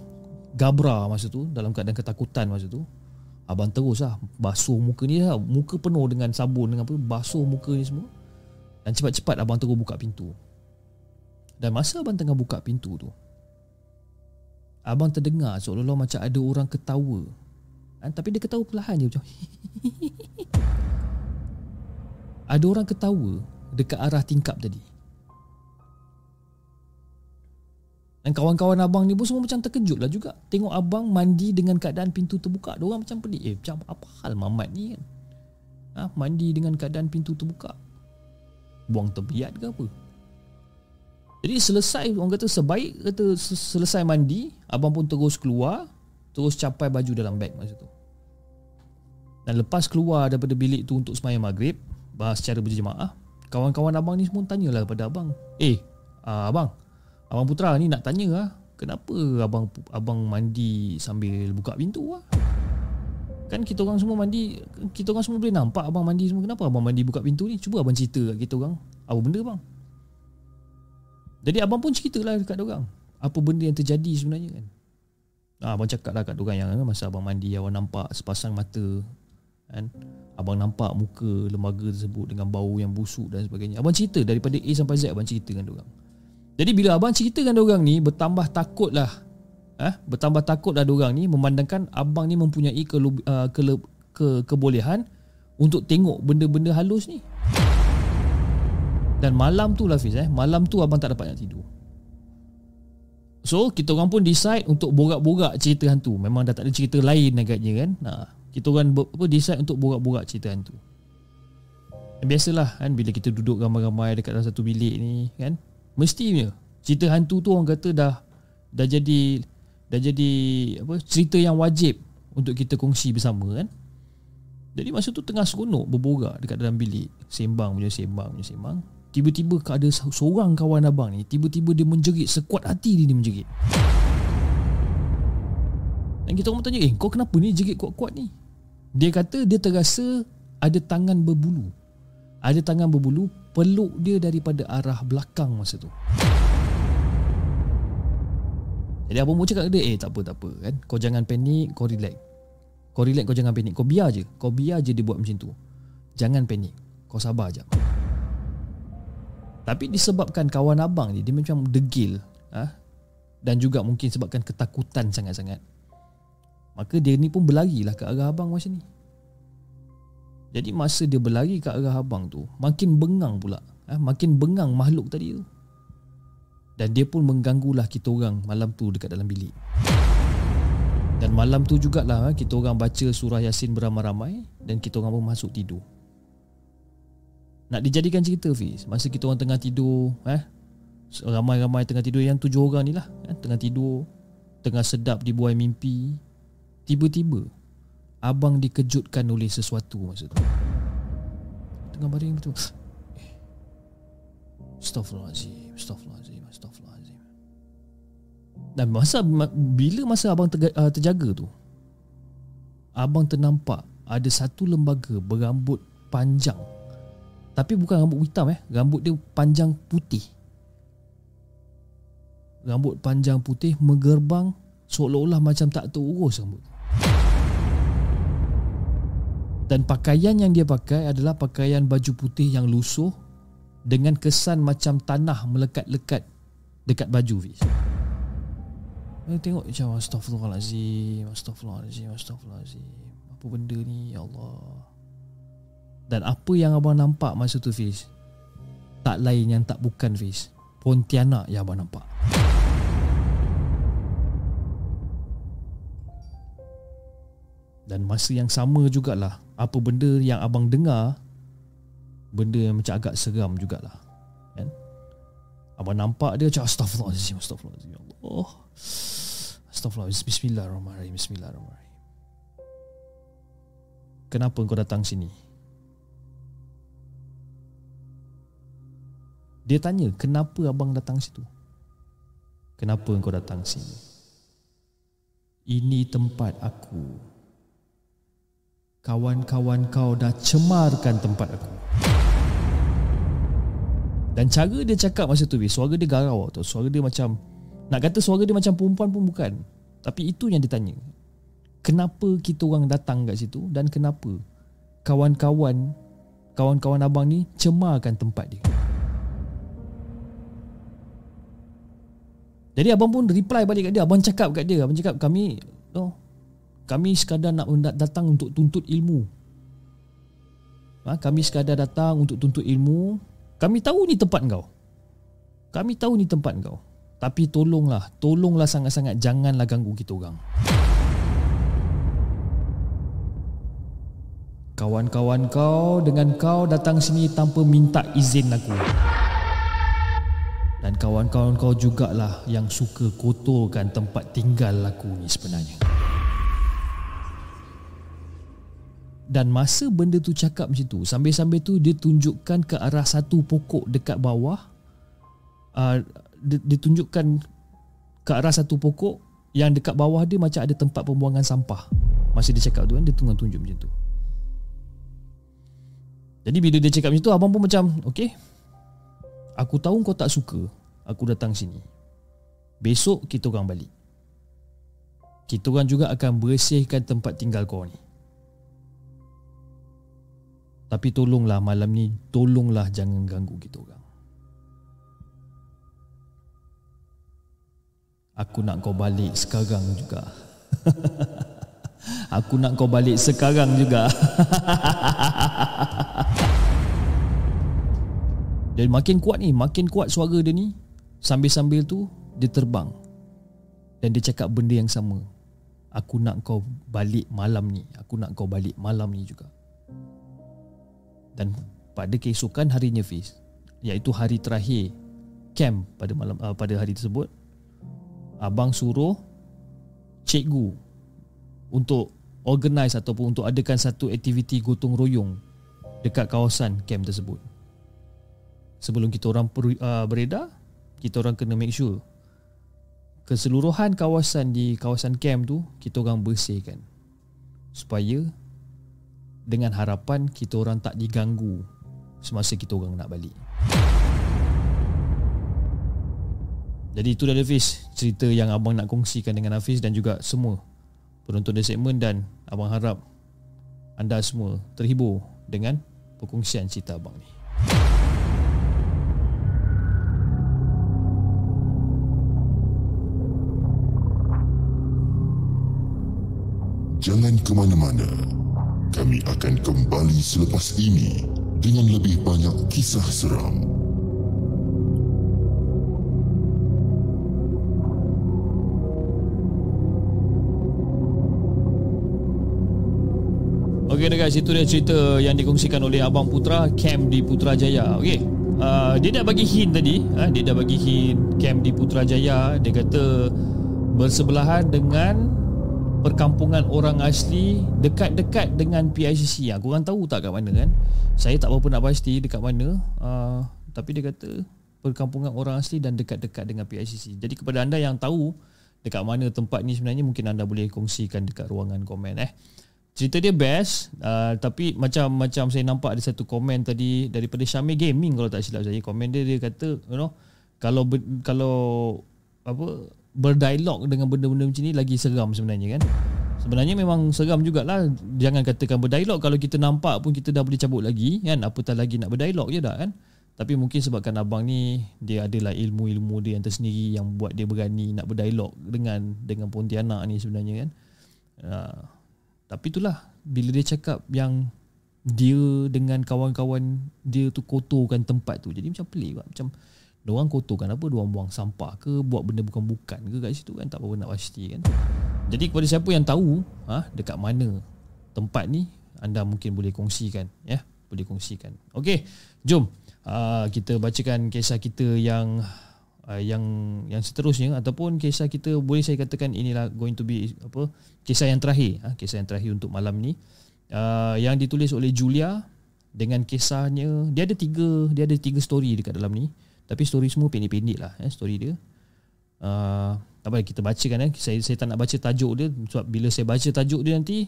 gabra masa tu, dalam keadaan ketakutan masa tu, abang terus lah basuh muka ni lah. Muka penuh dengan sabun dengan apa, basuh muka ni semua. Dan cepat-cepat abang terus buka pintu. Dan masa abang tengah buka pintu tu Abang terdengar seolah-olah macam ada orang ketawa. Ha, Tapi dia ketawa perlahan je macam Ada orang ketawa dekat arah tingkap tadi. Dan kawan-kawan abang ni pun semua macam terkejut lah juga. Tengok abang mandi dengan keadaan pintu terbuka. Diorang macam pelik. Eh macam apa hal mamat ni kan? Ha, Mandi dengan keadaan pintu terbuka. Buang terbiat ke apa jadi selesai orang kata sebaik kata selesai mandi, abang pun terus keluar, terus capai baju dalam beg masa tu. Dan lepas keluar daripada bilik tu untuk semayang maghrib, bahas secara berjemaah, kawan-kawan abang ni semua tanyalah kepada abang, "Eh, uh, abang, abang Putra ni nak tanya ah, kenapa abang abang mandi sambil buka pintu ah?" Kan kita orang semua mandi Kita orang semua boleh nampak Abang mandi semua Kenapa abang mandi buka pintu ni Cuba abang cerita kat kita orang Apa benda bang jadi abang pun ceritalah dekat orang. Apa benda yang terjadi sebenarnya kan. Ha, abang cakap lah kat orang yang masa abang mandi awak nampak sepasang mata kan? Abang nampak muka lembaga tersebut dengan bau yang busuk dan sebagainya. Abang cerita daripada A sampai Z abang cerita dengan orang. Jadi bila abang cerita dengan orang ni bertambah takutlah eh bertambah takutlah orang ni memandangkan abang ni mempunyai ke, uh, ke, ke kebolehan untuk tengok benda-benda halus ni dan malam tu lah Fiz eh malam tu abang tak dapat nak tidur So kita orang pun decide untuk borak-borak cerita hantu. Memang dah tak ada cerita lain agaknya kan. Nah, kita orang apa decide untuk borak-borak cerita hantu. Dan biasalah kan bila kita duduk ramai-ramai dekat dalam satu bilik ni kan. Mestinya cerita hantu tu orang kata dah dah jadi dah jadi apa cerita yang wajib untuk kita kongsi bersama kan. Jadi masa tu tengah seronok berborak dekat dalam bilik, sembang punya sembang punya sembang. Tiba-tiba ada seorang kawan abang ni Tiba-tiba dia menjerit Sekuat hati dia, dia menjerit. Dan kita orang tanya Eh kau kenapa ni jerit kuat-kuat ni? Dia kata dia terasa Ada tangan berbulu. Ada tangan berbulu Peluk dia daripada arah belakang masa tu. Jadi abang mu cakap dia Eh tak apa tak apa kan? Kau jangan panik Kau relax. Kau relax kau jangan panik. Kau biar je. Kau biar je dia buat macam tu. Jangan panik. Kau sabar je tapi disebabkan kawan abang ni Dia macam degil ha? Dan juga mungkin sebabkan ketakutan sangat-sangat Maka dia ni pun berlari lah ke arah abang macam ni Jadi masa dia berlari ke arah abang tu Makin bengang pula ha? Makin bengang makhluk tadi tu Dan dia pun mengganggulah kita orang malam tu dekat dalam bilik Dan malam tu jugalah ha? kita orang baca surah Yasin beramai-ramai Dan kita orang pun masuk tidur nak dijadikan cerita Fiz. Masa kita orang tengah tidur eh, Ramai-ramai tengah tidur. Yang tujuh orang ni lah eh, Tengah tidur Tengah sedap dibuai mimpi. Tiba-tiba Abang dikejutkan oleh sesuatu masa tu. Tengah baring betul. Eh. Astaghfirullahaladzim Astaghfirullahaladzim Astaghfirullahaladzim. Dan masa Bila masa abang uh, terjaga tu Abang ternampak Ada satu lembaga Berambut panjang tapi bukan rambut hitam eh. Rambut dia panjang putih. Rambut panjang putih Menggerbang Seolah-olah macam tak terurus rambut. Dan pakaian yang dia pakai Adalah pakaian baju putih yang lusuh Dengan kesan macam tanah Melekat-lekat Dekat baju Fiz. Eh, tengok macam Astaghfirullahaladzim Astaghfirullahaladzim Astaghfirullahaladzim Apa benda ni? Ya Allah dan apa yang abang nampak masa tu Fiz? Tak lain yang tak bukan Fiz. Pontianak yang abang nampak. Dan masa yang sama jugalah Apa benda yang abang dengar Benda yang macam agak seram jugalah. Kan? Abang nampak dia macam Astaghfirullahaladzim Astaghfirullahaladzim Ya Allah. Astaghfirullahaladzim Bismillahirrahmanirrahim Bismillahirrahmanirrahim. Kenapa kau datang sini? Dia tanya, kenapa abang datang situ? Kenapa engkau datang sini? Ini tempat aku. Kawan-kawan kau dah cemarkan tempat aku. Dan cara dia cakap masa tu, suara dia garau tu. Suara dia macam, nak kata suara dia macam perempuan pun bukan. Tapi itu yang dia tanya. Kenapa kita orang datang kat situ dan kenapa kawan-kawan kawan-kawan abang ni cemarkan tempat dia? Jadi abang pun reply balik kat dia. Abang cakap kat dia. Abang cakap kami oh, Kami sekadar nak datang untuk tuntut ilmu. Ha, Kami sekadar datang untuk tuntut ilmu. Kami tahu ni tempat kau. Kami tahu ni tempat kau. Tapi tolonglah Tolonglah sangat-sangat. Janganlah ganggu kita orang. Kawan-kawan kau dengan kau datang sini tanpa minta izin aku. Dan kawan-kawan kau jugalah yang suka kotorkan tempat tinggal aku ni sebenarnya. Dan masa benda tu cakap macam tu, sambil-sambil tu dia tunjukkan ke arah satu pokok dekat bawah. Uh, dia, dia tunjukkan ke arah satu pokok yang dekat bawah dia macam ada tempat pembuangan sampah. Masa dia cakap tu kan, dia tengah tunjuk macam tu. Jadi bila dia cakap macam tu, abang pun macam, okay, Aku tahu kau tak suka Aku datang sini. Besok kita orang balik. Kita orang juga akan bersihkan tempat tinggal kau ni. Tapi tolonglah malam ni Tolonglah jangan ganggu kita orang. Aku nak kau balik sekarang juga. Aku nak kau balik sekarang juga. Dan makin kuat ni Makin kuat suara dia ni Sambil-sambil tu Dia terbang. Dan dia cakap benda yang sama. Aku nak kau balik malam ni. Aku nak kau balik malam ni juga. Dan pada keesokan harinya Fiz iaitu hari terakhir camp pada malam uh, pada hari tersebut abang suruh cikgu untuk organize ataupun untuk adakan satu aktiviti gotong royong dekat kawasan camp tersebut. Sebelum kita orang per, uh, beredar kita orang kena make sure keseluruhan kawasan di kawasan camp tu kita orang bersihkan supaya dengan harapan kita orang tak diganggu semasa kita orang nak balik. Jadi itu dah Hafiz cerita yang abang nak kongsikan dengan Hafiz dan juga semua penonton di segmen dan abang harap anda semua terhibur dengan perkongsian cerita abang ni. Jangan ke mana-mana kami akan kembali selepas ini dengan lebih banyak kisah seram. Okey guys, itu dia cerita yang dikongsikan oleh Abang Putra Camp di Putrajaya. Okey. Uh, dia dah bagi hint tadi, uh, dia dah bagi hint camp di Putrajaya. Dia kata bersebelahan dengan perkampungan orang asli dekat-dekat dengan PICC. Ah, orang tahu tak kat mana kan? Saya tak berapa nak pasti dekat mana. Uh, tapi dia kata perkampungan orang asli dan dekat-dekat dengan PICC. Jadi kepada anda yang tahu dekat mana tempat ni sebenarnya mungkin anda boleh kongsikan dekat ruangan komen eh. Cerita dia best uh, tapi macam macam saya nampak ada satu komen tadi daripada Syamil Gaming kalau tak silap saya komen dia dia kata you know kalau kalau apa berdialog dengan benda-benda macam ni lagi seram sebenarnya kan? Sebenarnya memang seram jugalah. Jangan katakan berdialog. Kalau kita nampak pun kita dah boleh cabut lagi kan? Apatah lagi nak berdialog je dah kan? Tapi mungkin sebabkan abang ni dia adalah ilmu-ilmu dia yang tersendiri yang buat dia berani nak berdialog dengan dengan Pontianak ni sebenarnya kan? Uh, tapi itulah. Bila dia cakap yang dia dengan kawan-kawan dia tu kotorkan tempat tu jadi macam pelik macam Diorang kotorkan apa Diorang buang sampah ke Buat benda bukan-bukan ke kat situ kan Tak apa nak pasti kan. Jadi kepada siapa yang tahu ha, Dekat mana Tempat ni Anda mungkin boleh kongsikan Ya. Boleh kongsikan. Okey Jom. Uh, Kita bacakan kisah kita yang uh, Yang Yang seterusnya Ataupun kisah kita Boleh saya katakan Inilah going to be Apa Kisah yang terakhir ha, Kisah yang terakhir untuk malam ni. Uh, Yang ditulis oleh Julia Dengan kisahnya Dia ada tiga Dia ada tiga story dekat dalam ni tapi story semua pendek-pendek lah eh, Story dia uh, Apa kita bacakan eh. saya, saya tak nak baca tajuk dia Sebab bila saya baca tajuk dia nanti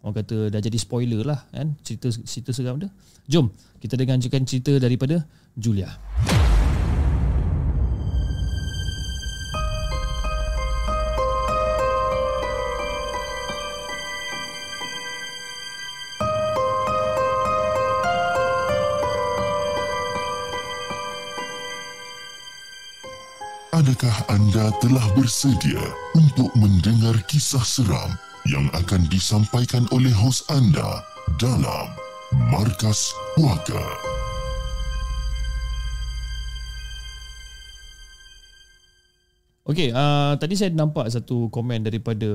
Orang kata dah jadi spoiler lah kan? cerita, cerita seram dia Jom kita dengarkan cerita daripada Julia anda telah bersedia untuk mendengar kisah seram yang akan disampaikan oleh hos anda dalam Markas Puaka? Okey, uh, tadi saya nampak satu komen daripada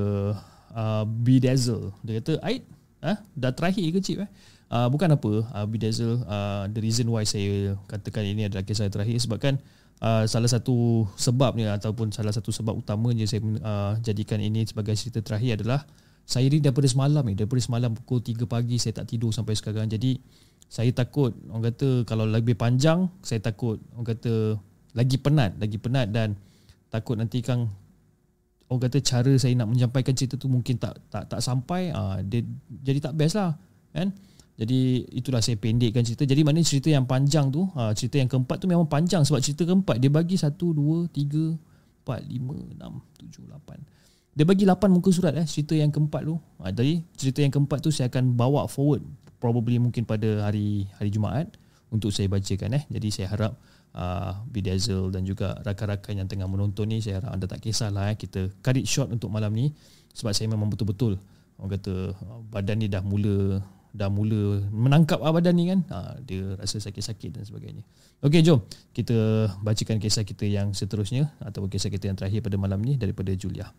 uh, Bedazzle. Dia kata, Aid, uh, dah terakhir ke cip? Eh? Uh, bukan apa, uh, Bedazzle, uh, the reason why saya katakan ini adalah kisah terakhir sebabkan uh, salah satu sebabnya ataupun salah satu sebab utamanya saya uh, jadikan ini sebagai cerita terakhir adalah saya ni daripada semalam ni. Daripada semalam pukul 3 pagi saya tak tidur sampai sekarang. Jadi saya takut orang kata kalau lebih panjang saya takut orang kata lagi penat lagi penat dan takut nanti kang orang kata cara saya nak menyampaikan cerita tu mungkin tak tak tak sampai. Uh, dia jadi tak best lah kan jadi itulah saya pendekkan cerita. Jadi mana cerita yang panjang tu, ha, cerita yang keempat tu memang panjang sebab cerita keempat dia bagi 1 2 3 4 5 6 7 8. Dia bagi 8 muka surat eh cerita yang keempat tu. Ha, jadi cerita yang keempat tu saya akan bawa forward probably mungkin pada hari hari Jumaat untuk saya bacakan eh. Jadi saya harap uh, Bidazzle dan juga rakan-rakan yang tengah menonton ni saya harap anda tak kisahlah eh kita cut it short untuk malam ni sebab saya memang betul-betul orang kata badan ni dah mula dah mula menangkap ah badan ni kan? Ha, dia rasa sakit-sakit dan sebagainya. Okey jom kita bacakan kisah kita yang seterusnya ataupun kisah kita yang terakhir pada malam ni daripada Julia.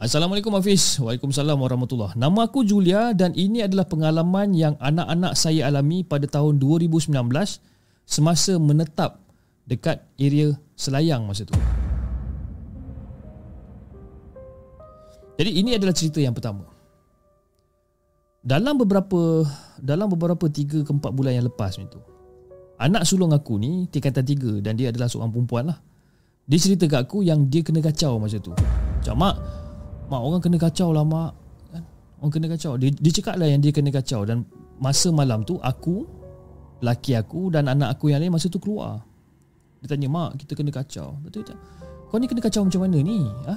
Assalamualaikum Hafiz. Waalaikumsalam warahmatullahi Nama aku Julia dan ini adalah pengalaman yang anak-anak saya alami pada tahun 2019 semasa menetap dekat area Selayang masa tu. Jadi ini adalah cerita yang pertama dalam beberapa dalam beberapa 3 ke 4 bulan yang lepas ni tu anak sulung aku ni tingkatan 3 dan dia adalah seorang perempuan lah. Dia cerita kat aku yang dia kena kacau masa tu. Macam mak mak orang kena kacau lah mak. Kan? orang kena kacau. Dia, dia cakap lah yang dia kena kacau dan masa malam tu aku laki aku dan anak aku yang lain masa tu keluar. Dia tanya mak kita kena kacau. Betul tak kau ni kena kacau macam mana ni? Ha?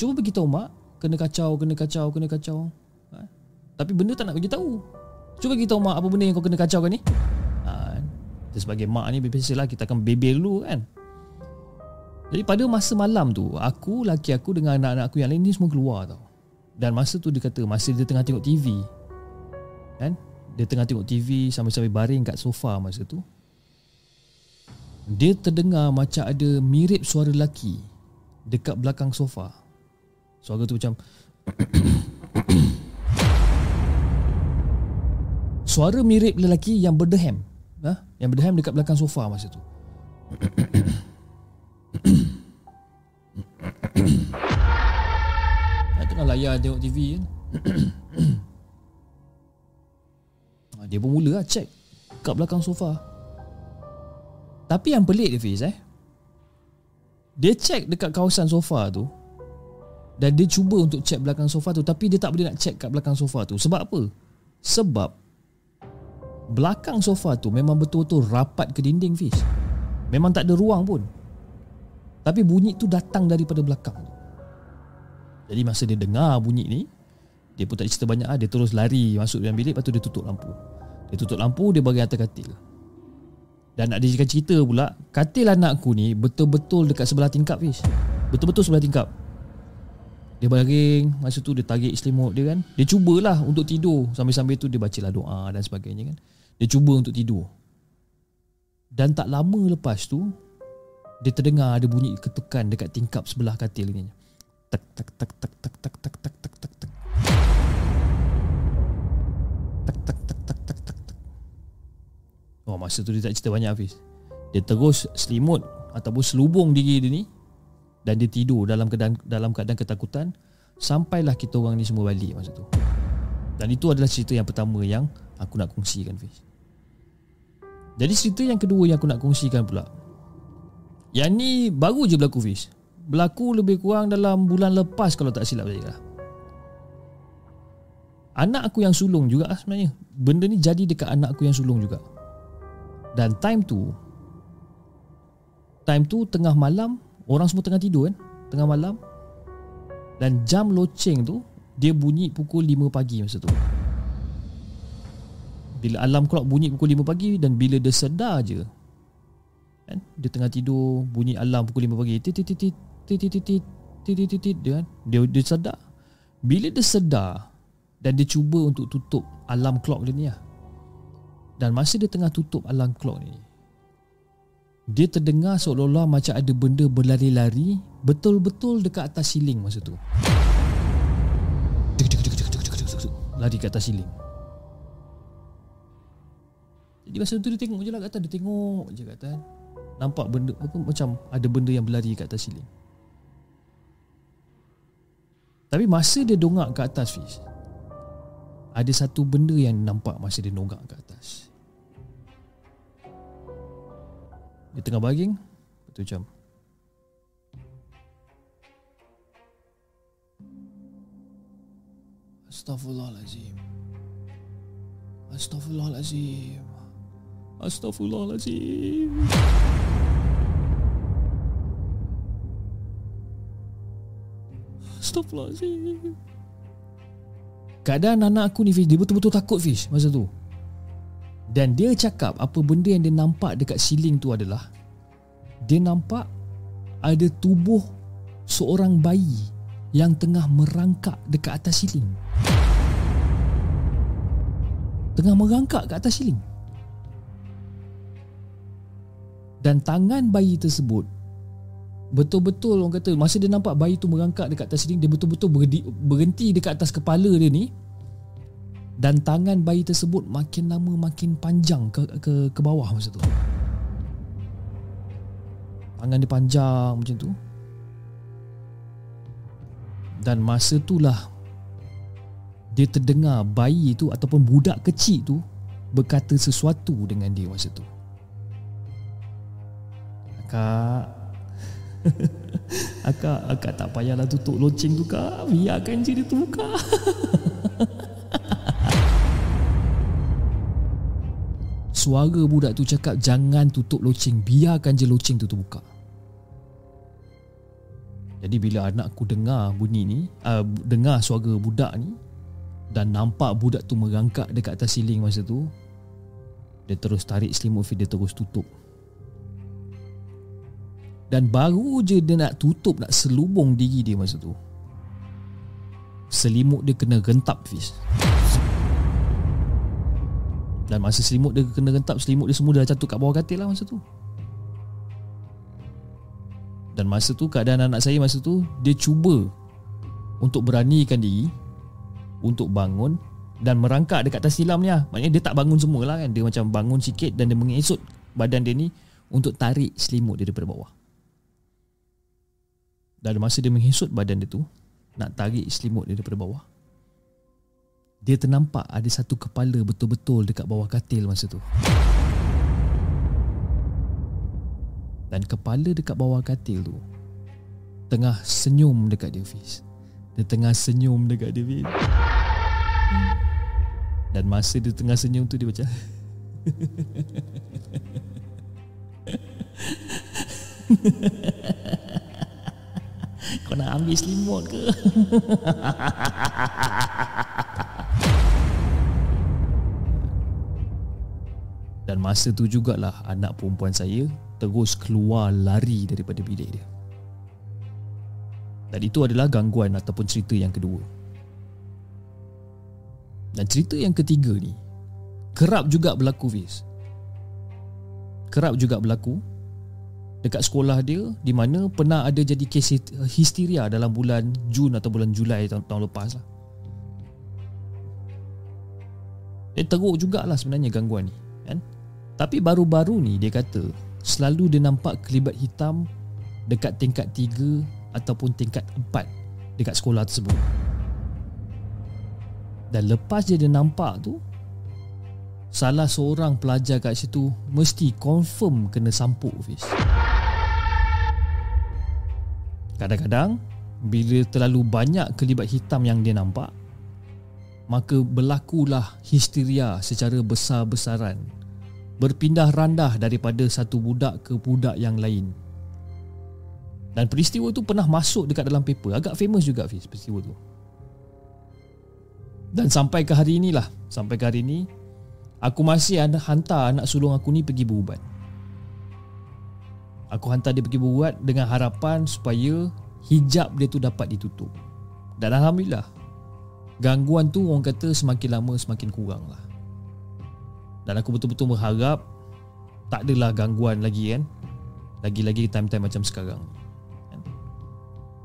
cuba beritahu mak kena kacau kena kacau kena kacau tapi benda tak nak bagi tahu. Cuba kita mak apa benda yang kau kena kacau kan ni? Ha, sebagai mak ni biasalah kita akan bebel dulu kan. Jadi pada masa malam tu, aku, laki aku dengan anak-anak aku yang lain ni semua keluar tau. Dan masa tu dia kata, masa dia tengah tengok TV. Kan? Dia tengah tengok TV sambil-sambil baring kat sofa masa tu. Dia terdengar macam ada mirip suara lelaki dekat belakang sofa. Suara tu macam suara mirip lelaki yang berdehem. Ha? yang berdehem dekat belakang sofa masa tu. Ha, tengah layar tengok TV kan ha, dia pun mula lah check kat belakang sofa. Tapi yang pelik dia Fiz eh. Dia check dekat kawasan sofa tu dan dia cuba untuk check belakang sofa tu tapi dia tak boleh nak check kat belakang sofa tu. Sebab apa? Sebab belakang sofa tu memang betul-betul rapat ke dinding Fiz. Memang tak ada ruang pun. Tapi bunyi tu datang daripada belakang Jadi masa dia dengar bunyi ni Dia pun tak cerita banyak lah. Dia terus lari masuk dalam bilik Lepas tu dia tutup lampu. Dia tutup lampu Dia bagi atas katil. Dan nak dia cerita pula Katil anak aku ni Betul-betul dekat sebelah tingkap Fiz. Betul-betul sebelah tingkap. Dia baring Masa tu dia tarik selimut dia kan. Dia cubalah untuk tidur. Sambil-sambil tu dia bacalah doa dan sebagainya kan dia cuba untuk tidur Dan tak lama lepas tu Dia terdengar ada bunyi ketukan Dekat tingkap sebelah katil ni Tak tak tak tak tak tak tak tak tak tak tak Tak tak tak tak tak tak tak Oh masa tu dia tak cerita banyak Hafiz Dia terus selimut Ataupun selubung diri dia ni Dan dia tidur dalam keadaan dalam keadaan ketakutan Sampailah kita orang ni semua balik masa tu Dan itu adalah cerita yang pertama yang Aku nak kongsikan Fiz jadi cerita yang kedua yang aku nak kongsikan pula Yang ni baru je berlaku Fiz. Berlaku lebih kurang dalam bulan lepas kalau tak silap saya Anak aku yang sulung juga lah sebenarnya. Benda ni jadi dekat anak aku yang sulung juga. Dan time tu Time tu tengah malam Orang semua tengah tidur kan? Tengah malam. Dan jam loceng tu Dia bunyi pukul 5 pagi masa tu bila alam clock bunyi pukul 5 pagi dan bila dia sedar je kan dia tengah tidur bunyi alam pukul 5 pagi tit tit tit tit tit tit tit tit tit dia kan dia dia sedar bila dia sedar dan dia cuba untuk tutup alam clock dia ni lah dan masa dia tengah tutup alam clock ni dia terdengar seolah-olah macam ada benda berlari-lari betul-betul dekat atas siling masa tu lari ke atas siling jadi masa tu dia tengok je lah kat atas Dia tengok je kat atas. Nampak benda apa Macam ada benda yang berlari kat atas siling. Tapi masa dia dongak kat atas Fiz Ada satu benda yang nampak Masa dia dongak kat atas. Dia tengah baring Betul macam Astaghfirullahalazim. Astaghfirullahalazim Astaghfirullahaladzim. Astaghfirullahaladzim. Keadaan anak aku ni Fish Dia betul-betul takut Fish Masa tu. Dan dia cakap Apa benda yang dia nampak Dekat siling tu adalah Dia nampak Ada tubuh Seorang bayi Yang tengah merangkak Dekat atas siling. Tengah merangkak Kat atas siling Dan tangan bayi tersebut Betul-betul orang kata Masa dia nampak bayi tu merangkak dekat atas siling Dia betul-betul berhenti, dekat atas kepala dia ni Dan tangan bayi tersebut makin lama makin panjang ke, ke, ke bawah masa tu. Tangan dia panjang macam tu. Dan masa tu lah Dia terdengar bayi tu ataupun budak kecil tu Berkata sesuatu dengan dia masa tu Kak. Akak, akak tak payahlah tutup loceng tu kak. Biarkan je dia tu buka Suara budak tu cakap Jangan tutup loceng Biarkan je loceng tu terbuka. Jadi bila anakku dengar bunyi ni uh, Dengar suara budak ni Dan nampak budak tu merangkak Dekat atas siling masa tu Dia terus tarik selimut Dia terus tutup dan baru je dia nak tutup Nak selubung diri dia masa tu. Selimut dia kena rentap Fiz. Dan masa selimut dia kena rentap Selimut dia semua dah jatuh kat bawah katil lah masa tu. Dan masa tu keadaan anak saya masa tu Dia cuba Untuk beranikan diri Untuk bangun Dan merangkak dekat atas silam ni lah. Maknanya dia tak bangun semua lah kan. Dia macam bangun sikit Dan dia mengesut badan dia ni Untuk tarik selimut dia daripada bawah dan masa dia menghisut badan dia tu Nak tarik selimut dia daripada bawah Dia ternampak ada satu kepala betul-betul dekat bawah katil masa tu. Dan kepala dekat bawah katil tu Tengah senyum dekat dia Fiz. Dia tengah senyum dekat dia Fiz. Dan masa dia tengah senyum tu dia macam Kau nak ambil selimut ke? Dan masa tu jugalah anak perempuan saya terus keluar lari daripada bilik dia. Dan itu adalah gangguan ataupun cerita yang kedua. Dan cerita yang ketiga ni kerap juga berlaku Fiz. Kerap juga berlaku dekat sekolah dia di mana pernah ada jadi kes histeria dalam bulan Jun atau bulan Julai tahun, tahun lepas lah. Dia teruk jugalah sebenarnya gangguan ni kan? Tapi baru-baru ni dia kata selalu dia nampak kelibat hitam dekat tingkat 3 ataupun tingkat 4 dekat sekolah tersebut. Dan lepas je dia nampak tu salah seorang pelajar kat situ mesti confirm kena sampuk Fiz. Kadang-kadang bila terlalu banyak kelibat hitam yang dia nampak maka berlakulah histeria secara besar-besaran. Berpindah randah daripada satu budak ke budak yang lain. Dan peristiwa tu pernah masuk dekat dalam paper. Agak famous juga Fiz peristiwa tu. Dan sampai ke hari inilah sampai ke hari ini aku masih hantar anak sulung aku ni pergi berubat Aku hantar dia pergi berubat dengan harapan supaya hijab dia tu dapat ditutup. Dan Alhamdulillah, gangguan tu orang kata semakin lama semakin kurang lah. Dan aku betul-betul berharap tak adalah gangguan lagi kan. Lagi-lagi time-time macam sekarang. Kan?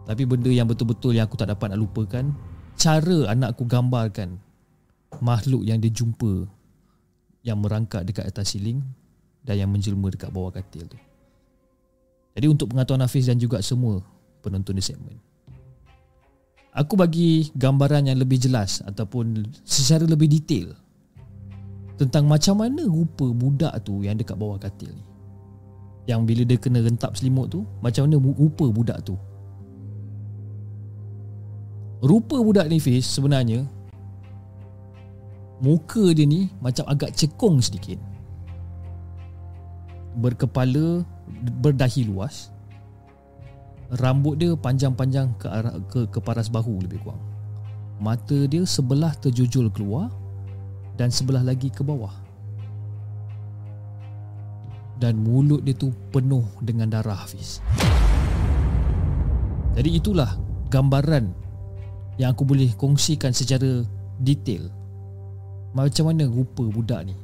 Tapi benda yang betul-betul yang aku tak dapat nak lupakan, cara anak aku gambarkan makhluk yang dia jumpa yang merangkak dekat atas siling dan yang menjelma dekat bawah katil tu. Jadi untuk pengetahuan Hafiz dan juga semua penonton di segmen. Aku bagi gambaran yang lebih jelas ataupun secara lebih detail tentang macam mana rupa budak tu yang dekat bawah katil ni. Yang bila dia kena rentap selimut tu, macam mana rupa budak tu. Rupa budak ni Fiz sebenarnya muka dia ni macam agak cekung sedikit. Berkepala berdahi luas rambut dia panjang-panjang ke arah ke ke paras bahu lebih kurang Mata dia sebelah terjujul keluar dan sebelah lagi ke bawah. Dan mulut dia tu penuh dengan darah Hafiz. Jadi itulah gambaran yang aku boleh kongsikan secara detail macam mana rupa budak ni.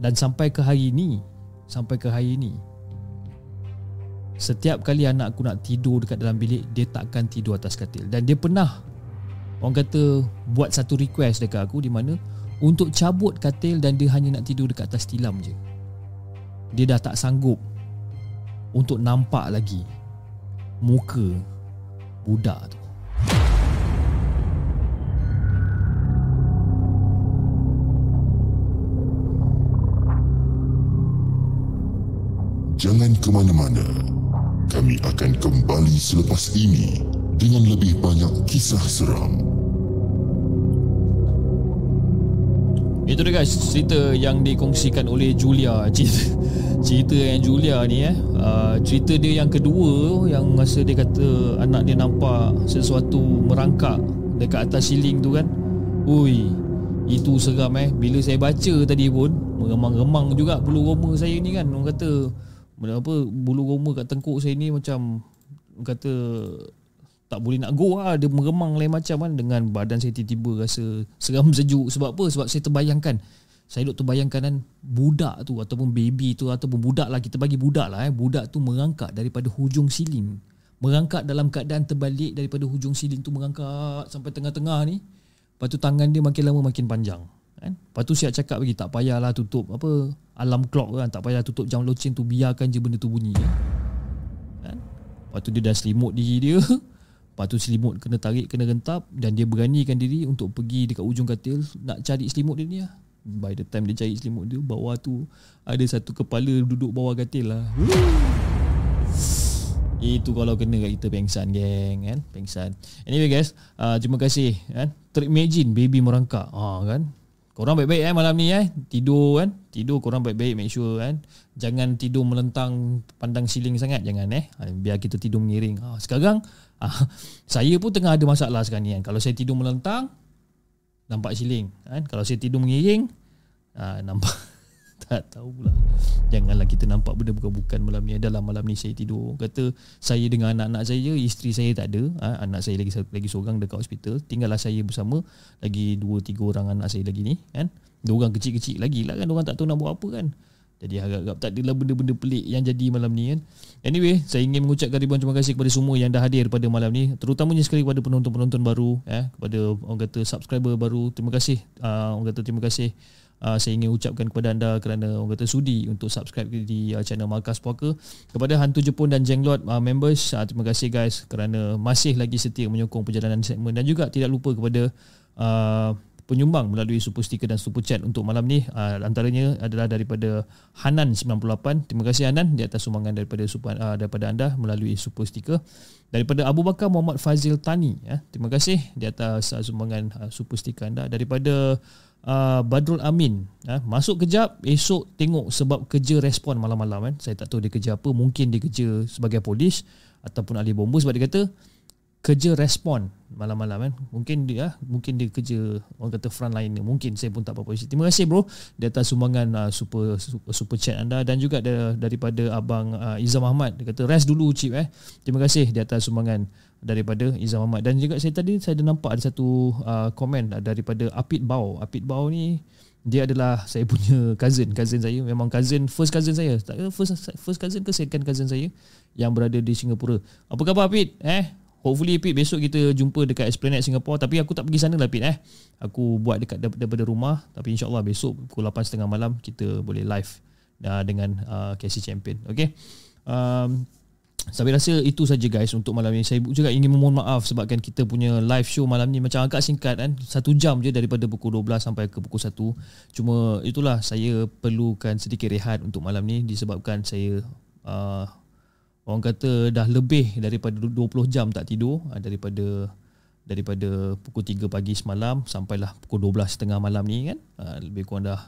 Dan sampai ke hari ni, sampai ke hari ni, setiap kali anak aku nak tidur dekat dalam bilik, dia takkan tidur atas katil. Dan dia pernah Orang kata buat satu request dekat aku di mana untuk cabut katil dan dia hanya nak tidur dekat atas tilam je. Dia dah tak sanggup untuk nampak lagi muka budak tu. Jangan ke mana-mana. Kami akan kembali selepas ini dengan lebih banyak kisah seram. Itu dia guys. Cerita yang dikongsikan oleh Julia. Cerita, cerita yang Julia ni eh. Uh, Cerita dia yang kedua Yang masa dia kata Anak dia nampak Sesuatu merangkak Dekat atas siling tu kan. Ui Itu seram eh. Bila saya baca tadi pun Meremang-remang juga Bulu roma saya ni kan. Orang kata apa Bulu roma kat tengkuk saya ni Macam kata tak boleh nak go lah. Dia meremang lain macam kan. Dengan badan saya tiba-tiba rasa seram sejuk. Sebab apa? Sebab saya terbayangkan. Saya duk terbayangkan kan budak tu ataupun baby tu ataupun budak lah kita bagi budak lah eh. Budak tu merangkak daripada hujung siling merangkak dalam keadaan terbalik daripada hujung siling tu merangkak sampai tengah-tengah ni. Lepas tu tangan dia makin lama makin panjang kan lepas tu siap cakap bagi tak payahlah tutup apa alarm clock kan tak payah tutup jam loceng tu biarkan je benda tu bunyi kan lepas tu dia dah selimut diri dia Lepas tu selimut kena tarik, kena rentap dan dia beranikan diri untuk pergi dekat ujung katil nak cari selimut dia ni lah. By the time dia cari selimut dia, bawah tu ada satu kepala duduk bawah katil lah. Itu kalau kena kat kita pengsan geng kan, pengsan. Anyway guys, uh, terima kasih kan. Terimagine baby merangkak. Ha kan. Korang baik-baik eh malam ni eh. Tidur kan. Tidur korang baik-baik make sure kan. Jangan tidur melentang pandang siling sangat jangan eh. Ha, biar kita tidur mengiring. Ha, sekarang Ah, saya pun tengah ada masalah sekarang ni kan. Kalau saya tidur melentang, nampak siling. Kan? Kalau saya tidur mengiring, ah, nampak tak tahu pula. Janganlah kita nampak benda bukan-bukan malam ni. Dalam malam ni saya tidur. Kata saya dengan anak-anak saya, isteri saya tak ada. Ha? Anak saya lagi lagi seorang dekat hospital. Tinggallah saya bersama. Lagi dua, tiga orang anak saya lagi ni. Kan? Dua orang kecil-kecil lagi lah kan. Orang tak tahu nak buat apa kan. Jadi harap-harap tak adalah benda-benda pelik yang jadi malam ni kan. Anyway, saya ingin mengucapkan ribuan terima kasih kepada semua yang dah hadir pada malam ni. Terutamanya sekali kepada penonton-penonton baru, eh, kepada orang kata subscriber baru. Terima kasih. Uh, orang kata terima kasih. Uh, saya ingin ucapkan kepada anda kerana orang kata sudi untuk subscribe di uh, channel Markas Puaka. Kepada Hantu Jepun dan Jenglot uh, members, uh, terima kasih guys kerana masih lagi setia menyokong perjalanan segmen. Dan juga tidak lupa kepada uh, penyumbang melalui super sticker dan super chat untuk malam ni. Uh, antaranya adalah daripada Hanan 98 terima kasih Hanan di atas sumbangan daripada super, uh, daripada anda melalui super sticker. Daripada Abu Bakar Muhammad Fazil Tani ya terima kasih di atas uh, sumbangan uh, super sticker anda. Daripada uh, Badrul Amin uh, masuk kejap esok tengok sebab kerja respon malam-malam kan saya tak tahu dia kerja apa mungkin dia kerja sebagai polis ataupun ahli bomba sebab dia kata kerja respon malam-malam kan? Mungkin dia mungkin dia kerja orang kata front line mungkin saya pun tak apa-apa terima kasih bro di atas sumbangan uh, super, super super chat anda. Dan juga da, daripada abang uh, Izam Ahmad. Dia kata rest dulu cip eh. Terima kasih di atas sumbangan daripada Izam Ahmad. Dan juga saya tadi saya ada nampak ada satu uh, komen daripada Apit Bau Apit Bau ni dia adalah saya punya cousin cousin saya. Memang cousin first cousin saya. First first cousin ke second cousin saya yang berada di Singapura. Apa khabar Apit? Eh Hopefully Pit besok kita jumpa dekat Esplanade Singapore. Tapi aku tak pergi sana lah Pit eh. Aku buat dekat daripada rumah. Tapi insyaAllah besok pukul 8.30 malam Kita boleh live uh, dengan uh, Casey Champion. Okay um, Saya rasa itu saja guys untuk malam ni. Saya juga ingin memohon maaf Sebabkan kita punya live show malam ni Macam agak singkat kan? Satu jam je daripada pukul 12 sampai ke pukul 1 Cuma itulah saya perlukan sedikit rehat untuk malam ni Disebabkan saya uh, orang kata dah lebih daripada 20 jam tak tidur ah, daripada daripada pukul 3 pagi semalam sampailah pukul 12 tengah malam ni kan. Ah, lebih kurang dah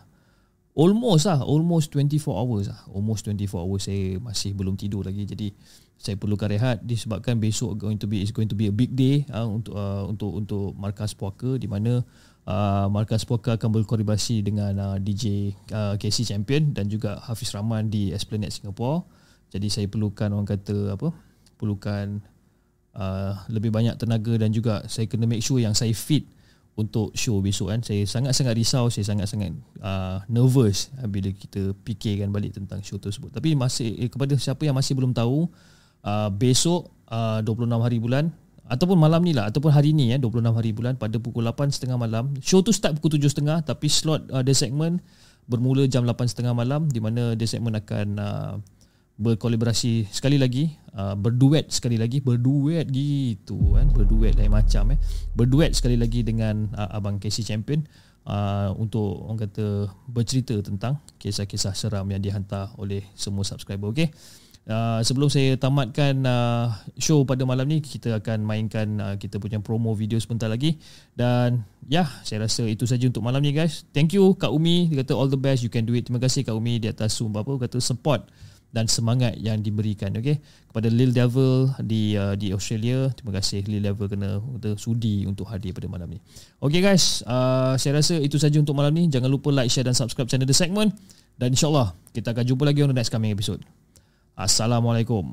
almost lah almost 24 hours lah. Almost 24 hours saya masih belum tidur lagi. Jadi saya perlukan rehat disebabkan besok going to be is going to be a big day uh, untuk uh, untuk untuk markas puaka di mana uh, markas puaka akan berkolaborasi dengan uh, DJ uh, KC Champion dan juga Hafiz Rahman di Esplanade Singapore jadi saya perlukan orang kata apa perlukan uh, lebih banyak tenaga dan juga saya kena make sure yang saya fit untuk show besok kan. Saya sangat-sangat risau saya sangat-sangat uh, nervous bila kita fikirkan balik tentang show tersebut. Tapi masih eh, kepada siapa yang masih belum tahu uh, besok uh, 26 hari bulan ataupun malam ni lah ataupun hari ni ya 26 hari bulan pada pukul 8.30 malam. Show tu start pukul 7.30 tapi slot uh, the segment bermula jam 8.30 malam di mana the segment akan uh, berkolaborasi sekali lagi uh, berduet sekali lagi berduet gitu kan berduet lain macam eh. Berduet sekali lagi dengan uh, abang Casey Champion uh, untuk orang kata bercerita tentang kisah-kisah seram yang dihantar oleh semua subscriber okey? Uh, sebelum saya tamatkan uh, show pada malam ni kita akan mainkan uh, kita punya promo video sebentar lagi. Dan ya yeah, saya rasa itu saja untuk malam ni guys. Thank you Kak Umi. Dia kata all the best you can do it. Terima kasih Kak Umi di atas Zoom apa kata support dan semangat yang diberikan okey? Kepada Lil Devil di uh, di Australia. Terima kasih Lil Devil kena kata sudi untuk hadir pada malam ni. Okey guys uh, saya rasa itu saja untuk malam ni. Jangan lupa like share dan subscribe channel The Segment. Dan insyaallah kita akan jumpa lagi on the next coming episode. Assalamualaikum